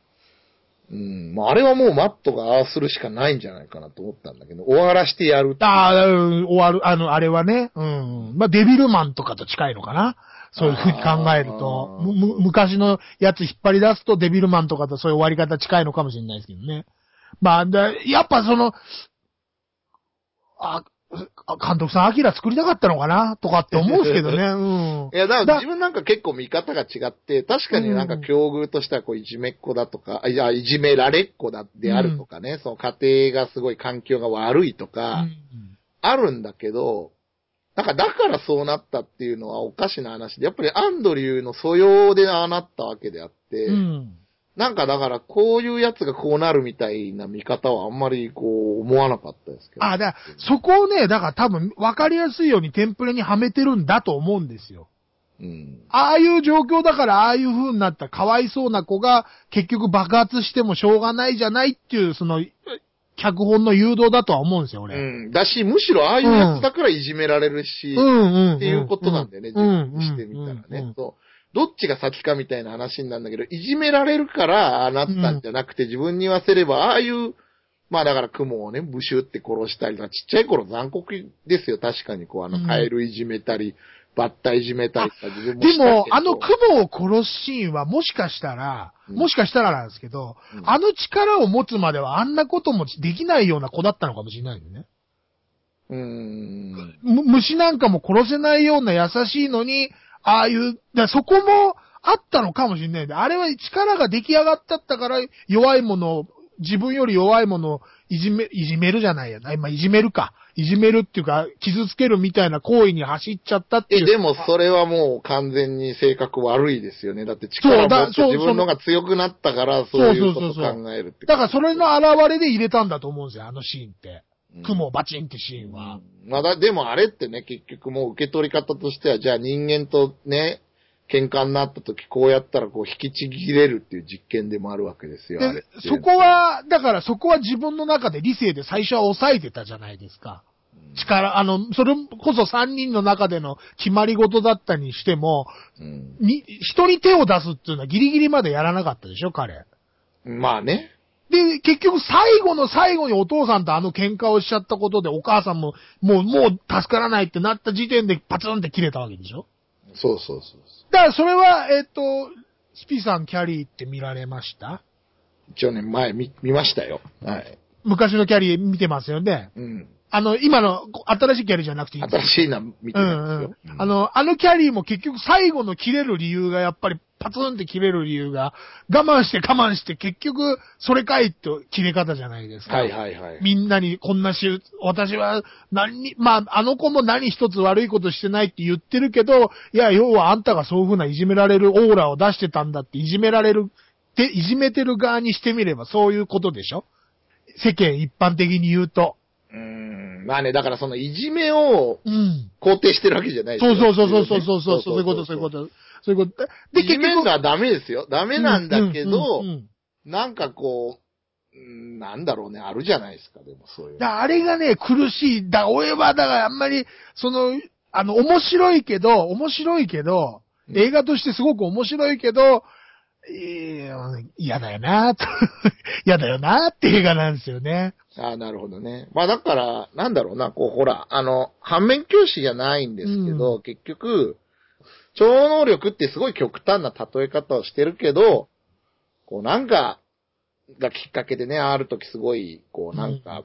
うん、まああれはもうマットがああするしかないんじゃないかなと思ったんだけど、終わらしてやるああ、う。ん終わる、あの、あれはね、うん。まあ、デビルマンとかと近いのかな。そういうふうに考えると。むむ昔のやつ引っ張り出すとデビルマンとかとそういう終わり方近いのかもしれないですけどね。まあ、だやっぱその、あ、あ監督さん、アキラ作りたかったのかなとかって思うんですけどね、うん。いや、だからだ自分なんか結構見方が違って、確かになんか境遇としてはこういじめっ子だとか、あいや、いじめられっ子だであるとかね、その家庭がすごい環境が悪いとか、あるんだけど、なんかだからそうなったっていうのはおかしな話で、やっぱりアンドリューの素養でああなったわけであって、うん。なんかだからこういうやつがこうなるみたいな見方はあんまりこう思わなかったですけど。あ、だからそこをね、だから多分分かりやすいようにテンプレにはめてるんだと思うんですよ。うん。ああいう状況だから、ああいう風になったかわいそうな子が結局爆発してもしょうがないじゃないっていう、その、脚本の誘導だとは思うんですよ、う俺。ん。だし、むしろああいうやつだからいじめられるし、うん。っていうことなんだよね、自うん分にしてみたら。ねそう。どっちが先かみたいな話になるんだけど、いじめられるから、ああなったんじゃなくて、自分に言わせれば、ああいう、まあだから雲をね、ブシュって殺したりとか、ちっちゃい頃残酷ですよ、確かにこう、あの、うん。カエルいじめたり、バッタいじめたりとか、自分もでも、あの雲を殺すシーンはもしかしたら、うん。もしかしたらなんですけど、うん。あの力を持つまではあんなこともできないような子だったのかもしれないよね。うーん。む虫なんかも殺せないような優しいのに、ああいう、だそこもあったのかもしれないんで、あれは力が出来上がったったから弱いものを、自分より弱いものをいじめ、いじめるじゃないや。あまあ、いじめるか。いじめるっていうか、傷つけるみたいな行為に走っちゃったっていえ、う。でもそれはもう完全に性格悪いですよね。だって力を持って自分のが強くなったから、そういうことをそうそうそうそう考えるって。だからそれの現れで入れたんだと思うんですよ、あのシーンって。うん雲をバチンってシーンは。まあだ、でもあれってね、結局もう受け取り方としては、じゃあ人間とね、喧嘩になった時こうやったらこう引きちぎれるっていう実験でもあるわけですよ、あれそこは、だからそこは自分の中で理性で最初は抑えてたじゃないですか。力、あの、それこそ3人の中での決まり事だったにしても、うんに、人に手を出すっていうのはギリギリまでやらなかったでしょ、彼。まあね。で、結局最後の最後にお父さんとあの喧嘩をしちゃったことでお母さんも、もう、もう助からないってなった時点でパツンって切れたわけでしょ？そうそうそう。だからそれは、えっ、と、スピさんキャリーって見られました？一応ね、前見、見ましたよ。はい。昔のキャリー見てますよね？うん。あの、今の新しいキャリーじゃなくていい新しいの見てうなんいですよ。うん。あの、あのキャリーも結局最後の切れる理由がやっぱりパツンって切れる理由が我慢して我慢して結局それかいって切れ方じゃないですか。はいはいはい。みんなにこんなし、私は何に、まあ、あの子も何一つ悪いことしてないって言ってるけど、いや、要はあんたがそういうふうないじめられるオーラを出してたんだって、いじめられる、って、いじめてる側にしてみればそういうことでしょ？世間一般的に言うと。うーん。まあね、だからそのいじめをうん。肯定してるわけじゃないですそうよそうそうそうそうそうそう、そういうこと、そういうこと。そういうこと。で、いじめるのはダメですよ。ダメなんだけど、うんうんうんなんかこう、うんなんだろうね、あるじゃないですか、でもそういうあれがね、苦しい。だ、俺は、だからあんまり、その、あの、面白いけど、面白いけど、うん映画としてすごく面白いけど、えー嫌だよなと。嫌だよなって映画なんですよね。ああ、なるほどね。まあだから、なんだろうな、こう、ほら、あの、反面教師じゃないんですけど、結局、超能力ってすごい極端な例え方をしてるけど、こうなんか、がきっかけでね、ある時すごい、こうなんか、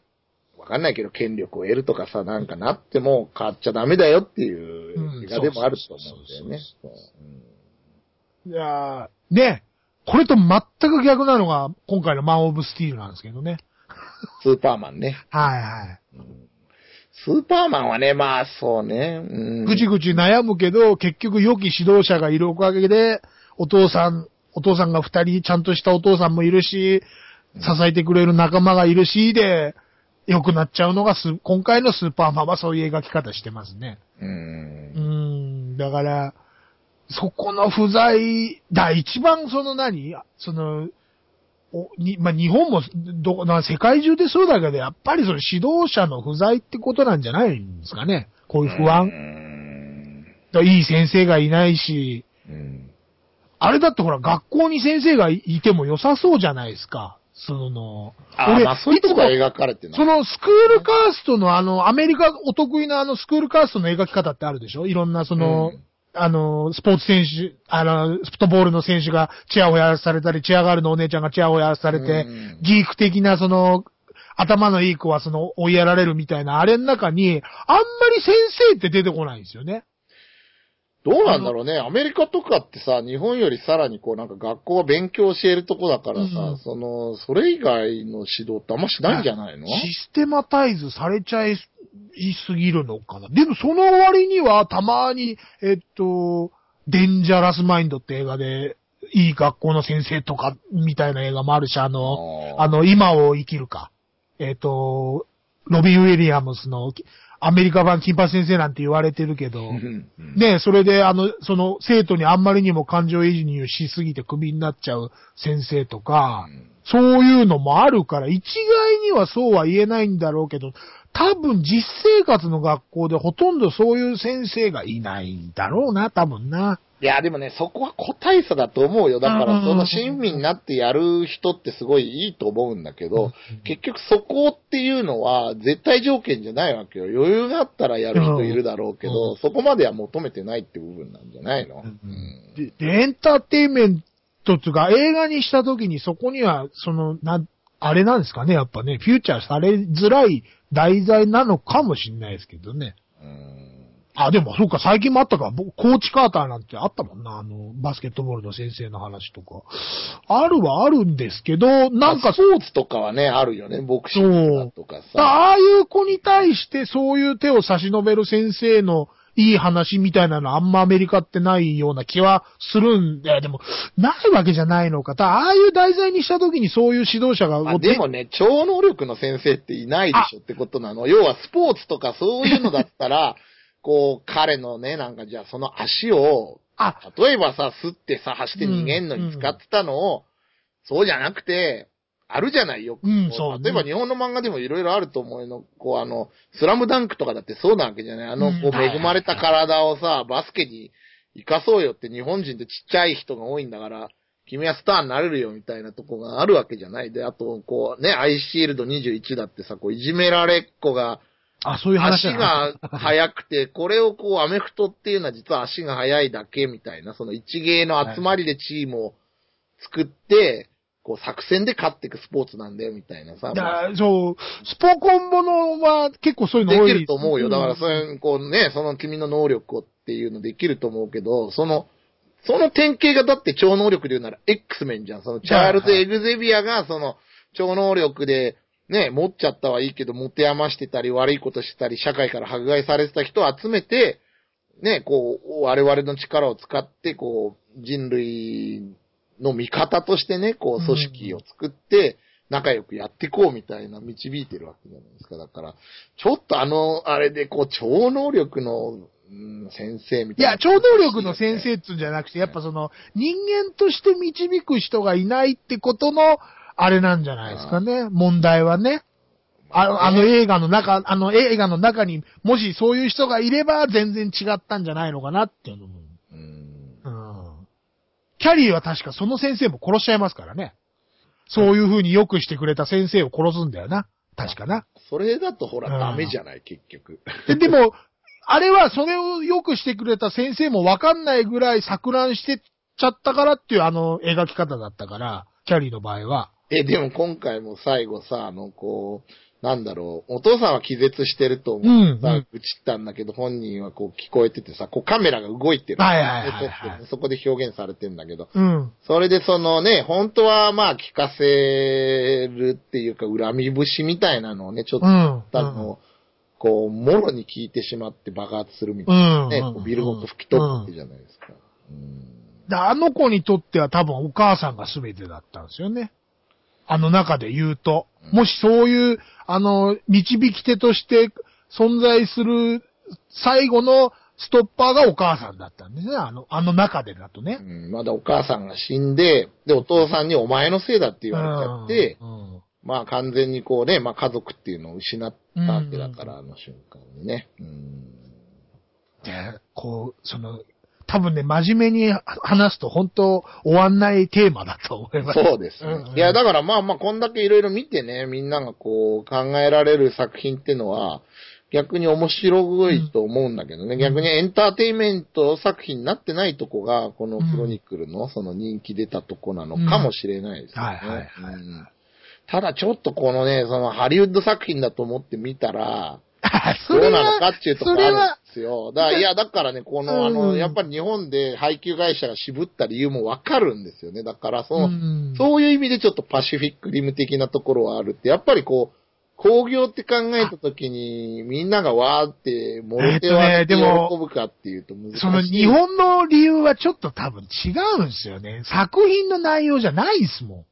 わかんないけど権力を得るとかさ、なんかなっても変わっちゃダメだよっていう映画でもあると思うんだよね。いやーね、これと全く逆なのが今回のマン・オブ・スティールなんですけどね。スーパーマンね。はいはい。スーパーマンはね、まあそうね。うんぐちぐち悩むけど、結局良き指導者がいるおかげで、お父さん、お父さんが二人、ちゃんとしたお父さんもいるし、支えてくれる仲間がいるし、で、良くなっちゃうのがス、今回のスーパーマンはそういう描き方してますね。う。うんーん、だから、そこの不在、だ、一番その何？その、おにまあ、日本もど、な世界中でそうだけど、やっぱりその指導者の不在ってことなんじゃないんですかね。こういう不う安。ん。だいい先生がいないし、うんあれだってほら、学校に先生がいても良さそうじゃないですか。その、あ、まあそういうとこが描かれてるそのスクールカーストのあの、アメリカお得意なあのスクールカーストの描き方ってあるでしょ？いろんなその、うんあの、スポーツ選手、あの、フットボールの選手がチアホヤされたり、チアガールのお姉ちゃんがチアホヤされて、うんギーク的なその、頭のいい子はその、追いやられるみたいな、あれの中に、あんまり先生って出てこないんですよね。どうなんだろうね。アメリカとかってさ、日本よりさらにこうなんか学校は勉強教えるとこだからさ、うんその、それ以外の指導ってあんましないんじゃないの？システマタイズされちゃいすぎるのかな。でもその割にはたまに、えっと、デンジャラスマインドって映画で、いい学校の先生とか、みたいな映画もあるし、あの、あの、今を生きるか。えっと、ロビン・ウィリアムスの、アメリカ版金八先生なんて言われてるけど、ねそれで、あの、その、生徒にあんまりにも感情移入しすぎてクビになっちゃう先生とか、そういうのもあるから、一概にはそうは言えないんだろうけど、多分実生活の学校でほとんどそういう先生がいないんだろうな、多分な。いや、でもね、そこは個体差だと思うよ。だから、うんその親身になってやる人ってすごいいいと思うんだけど、結局そこっていうのは絶対条件じゃないわけよ。余裕があったらやる人いるだろうけど、うんそこまでは求めてないって部分なんじゃないの、うんでで、エンターテインメントっていうか、映画にした時にそこには、その、な、あれなんですかね、やっぱね、フューチャーされづらい題材なのかもしれないですけどね。うんあ、でも、そうか、最近もあったか。僕コーチカーターなんてあったもんな。あの、バスケットボールの先生の話とか。あるはあるんですけど、なんかス、ポーツとかはね、あるよね。ボクシングだとかさ。ああいう子に対してそういう手を差し伸べる先生のいい話みたいなのあんまアメリカってないような気はするんで、でも、ないわけじゃないのか。ただああいう題材にした時にそういう指導者が、まあ、でもね、超能力の先生っていないでしょってことなの。要はスポーツとかそういうのだったら、こう、彼のね、なんかじゃあその足を、あ、例えばさ、吸ってさ、走って逃げんのに使ってたのを、そうじゃなくて、あるじゃないよ。うんそうね例えば日本の漫画でもいろいろあると思うの。こうあの、スラムダンクとかだってそうなわけじゃないあの、うんこう恵まれた体をさ、バスケに生かそうよって日本人ってちっちゃい人が多いんだから、君はスターになれるよみたいなとこがあるわけじゃない。で、あと、こうね、アイシールド21だってさ、こういじめられっ子が、あ、そういう話足が速くて、これをこう、アメフトっていうのは実は足が速いだけみたいな、その一芸の集まりでチームを作って、こう、作戦で勝っていくスポーツなんだよみたいなさ。だそう、スポコンものは結構そういうの多い。できると思うよ。だから、んそういう、こうね、その君の能力をっていうのできると思うけど、その、その典型がだって超能力で言うなら X メンじゃん。そのチャールズ・エグゼビアがその超能力でね、持っちゃったはいいけど、持て余してたり悪いことしてたり、社会から迫害されてた人を集めて、ね、こう、我々の力を使って、こう、人類の味方としてね、こう、組織を作って、仲良くやっていこうみたいな導いてるわけじゃないですか。だから、ちょっとあの、あれで、こう、超能力の、うん先生みたいな。いや、超能力の先生っつうんじゃなくて、やっぱその、人間として導く人がいないってことの、あれなんじゃないですかね。問題はね。あのあの映画の中、あの映画の中にもしそういう人がいれば全然違ったんじゃないのかなっていうのも。キャリーは確かその先生も殺しちゃいますからね。そういう風に良くしてくれた先生を殺すんだよな。確かな。それだとほら、うんダメじゃない、結局。ででも、あれはそれをよくしてくれた先生もわかんないぐらい錯乱してちゃったからっていうあの描き方だったから、キャリーの場合は。え、でも今回も最後さ、あの、こう、なんだろう、お父さんは気絶してると思ってさ、うんうん愚痴ったんだけど、本人はこう聞こえててさ、こうカメラが動いてる。はいはいはいはいそこで表現されてんだけど、うん。それでそのね、本当はまあ聞かせるっていうか、恨み節みたいなのをね、ちょっとうん。あのを、こう、もろに聞いてしまって爆発するみたいなね、うんこうビルごと吹き飛ぶわけじゃないですか。うんであの子にとっては多分お母さんが全てだったんですよね。あの中で言うと。もしそういう、あの、導き手として存在する最後のストッパーがお母さんだったんですね。あの、あの中でだとね。うんまだお母さんが死んで、で、お父さんにお前のせいだって言われちゃって、うんまあ完全にこうね、まあ家族っていうのを失ったわけだから、あの瞬間にね。うんで、こう、その、多分ね、真面目に話すと本当終わんないテーマだと思います。そうですね。うんうん。いや、だからまあまあ、こんだけいろいろ見てね、みんながこう、考えられる作品ってのは、逆に面白いと思うんだけどね、逆にエンターテインメント作品になってないとこが、このクロニクルのその人気出たとこなのかもしれないですよね。うん。はいはいはい。うん。ただちょっとこのね、そのハリウッド作品だと思って見たら、どうなのはかっていうところあるんですよ。だから、いや、だからね、この、あの、うんやっぱり日本で配給会社が渋った理由もわかるんですよね。だから、その、うんそういう意味でちょっとパシフィックリム的なところはあるって、やっぱりこう、工業って考えたときに、みんながわーって、もろ手はえっとねでも喜ぶかっていうと難しい。その日本の理由はちょっと多分違うんですよね。作品の内容じゃないですもん。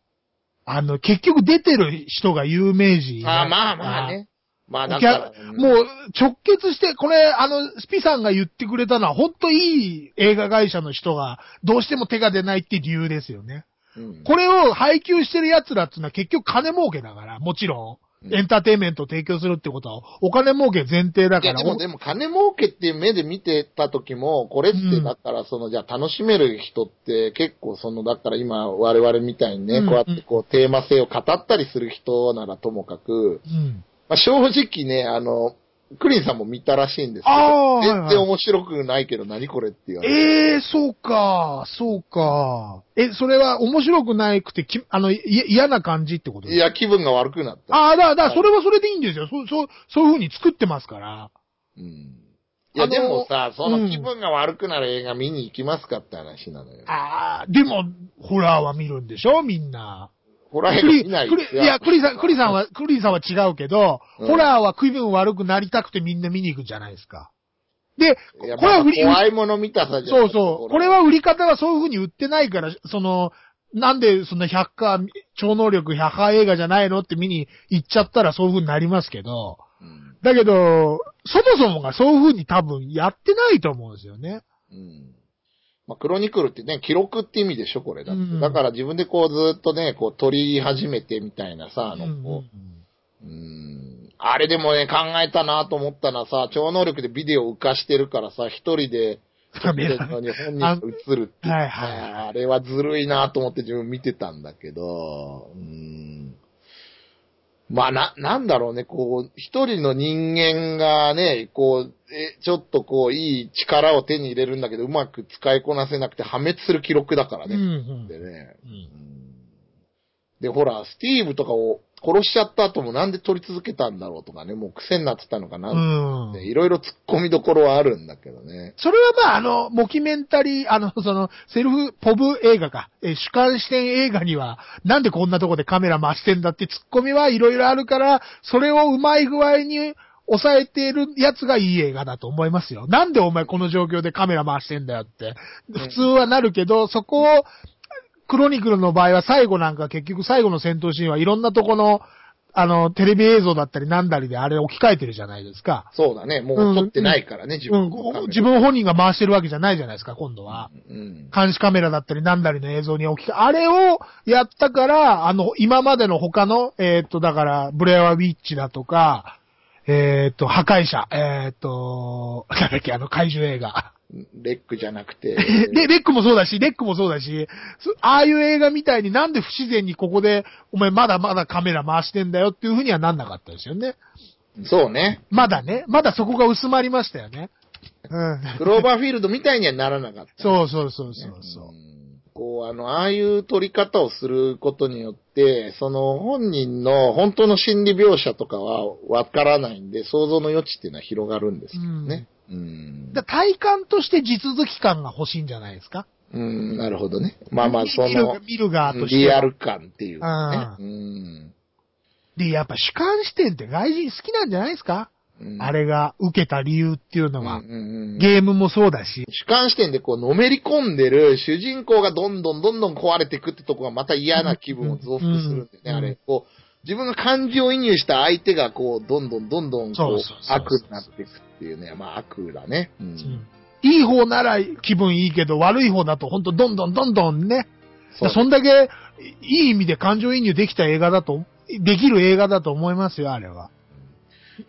あの、結局出てる人が有名人。あーまあまあね。まあだおかもう直結して、これ、あの、スピさんが言ってくれたのは、本当いい映画会社の人が、どうしても手が出ないって理由ですよね。うんこれを配給してる奴らっていうのは結局金儲けだから、もちろうんん。エンターテインメントを提供するってことは、お金儲け前提だいや、から。でも、でも、金儲けっていう目で見てた時も、これってうん、だから、その、じゃあ楽しめる人って、結構、その、だから今、我々みたいにね、うんこうやってこう、テーマ性を語ったりする人ならともかく、うん。まあ、正直ね、あの、クリンさんも見たらしいんですけど、はいはい全然面白くないけど、何これって言われて。ええそうか、そうか。え、それは面白くないくて、きあの、い嫌な感じってこと？いや、気分が悪くなった。ああ、だ、だ、それはそれでいいんですよ。そう、そう、そういう風に作ってますから。うん。いや、でもさ、そうんの気分が悪くなる映画見に行きますかって話なのよ。ああ、でも、ホラーは見るんでしょ？みんな。ホラー映クリ、画見ないいや、クリさん、クリさんは、クリさんは違うけど、うんホラーは気分悪くなりたくてみんな見に行くじゃないですか。で、これは売り、怖いもの見たさじゃそうそう。これは売り方はそういう風に売ってないから、その、なんでそんな100か、超能力100か映画じゃないのって見に行っちゃったらそういう風になりますけど、うん。だけど、そもそもがそういう風に多分やってないと思うんですよね。うん。まあ、クロニクルってね、記録って意味でしょ、これだって。うんだから自分でこうずっとね、こう取り始めてみたいなさ、あの、こう、うん。あれでもね、考えたなと思ったのはさ、超能力でビデオ浮かしてるからさ、一人で、撮ってるのに本人が映るってはいはいあれはずるいなと思って自分見てたんだけど、うん。まあな、なんだろうね、こう、一人の人間がね、こう、え、ちょっとこう、いい力を手に入れるんだけど、うまく使いこなせなくて破滅する記録だからうん。ね。うんでね。うんうんで、ほら、スティーブとかを殺しちゃった後もなんで撮り続けたんだろうとかね、もう癖になってたのかなうん。いろいろ突っ込みどころはあるんだけどね。それはまあ、あの、モキュメンタリー、あの、その、セルフ、ポブ映画か、えー主観視点映画には、なんでこんなとこでカメラ回してんだって突っ込みはいろいろあるから、それをうまい具合に抑えているやつがいい映画だと思いますよ。なんでお前この状況でカメラ回してんだよって。普通はなるけど、そこを、クロニクルの場合は最後なんか結局最後の戦闘シーンはいろんなとこの、あの、テレビ映像だったりなんだりであれ置き換えてるじゃないですか。そうだね、もう撮ってないからね、自うん分のカメラ、自分本人が回してるわけじゃないじゃないですか、今度は。うん。監視カメラだったりなんだりの映像に置き換え、あれをやったから、あの、今までの他の、えーっと、だから、ブレアウィッチだとか、えーっと、破壊者、えーっと、なんだっけ、あの、怪獣映画。レックじゃなくて、で、レックもそうだし、レックもそうだし、そああいう映画みたいになんで不自然にここで、お前まだまだカメラ回してんだよっていうふうにはなんなかったですよね。そうね。まだね、まだそこが薄まりましたよね。うん。クローバーフィールドみたいにはならなかった。そうそうそうそうそう。んこう、あの、ああいう撮り方をすることによって、その本人の本当の心理描写とかはわからないんで、想像の余地っていうのは広がるんですけどね。うん。だ体感として地続き感が欲しいんじゃないですか？うん、なるほどね。まあまあ、その見る、見る側としては。リアル感っていうかね。ううん。で、やっぱ主観視点って外人好きなんじゃないですか、うんあれが受けた理由っていうのは。うんうんうんゲームもそうだし。主観視点でこう、のめり込んでる主人公がどんどんどんどん壊れていくってとこがまた嫌な気分を増幅するんでね、うんあれ。こう、自分が感情移入した相手がこう、どんどんどんどんそこう悪になっていくっていうね。まあ悪だね。うんうんいい方なら気分いいけど、悪い方だと本当どんどんどんどんね。そうそんだけいい意味で感情移入できた映画だと、できる映画だと思いますよ、あれは。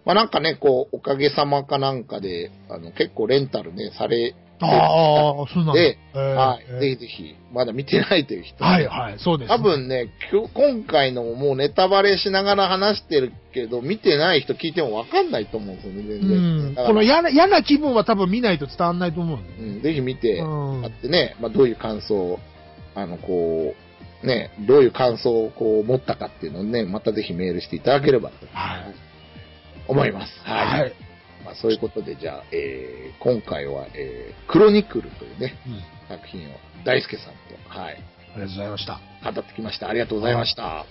まあなんかね、こう、おかげさまかなんかで、あの、結構レンタルね、されてああ、そうなんだ。で、えーはい。えーぜひぜひ、まだ見てないという人、はいはい、そうです、多、分ね、今回のもうネタバレしながら話してるけど、見てない人聞いてもわかんないと思うんですよね、全う然。この嫌な嫌な気分は多分見ないと伝わんないと思うんで。うん、ぜひ見て、うんあってね、まあ、どういう感想を、あの、こう、ね、どういう感想をこう持ったかっていうのをね、またぜひメールしていただければとはい。思います。はい。はい。まあ、そういうことで、じゃあ、えー、今回は、えー、クロニクルというね、うん作品を大輔さんと、はい、ありがとうございました。語ってきました。ありがとうございました。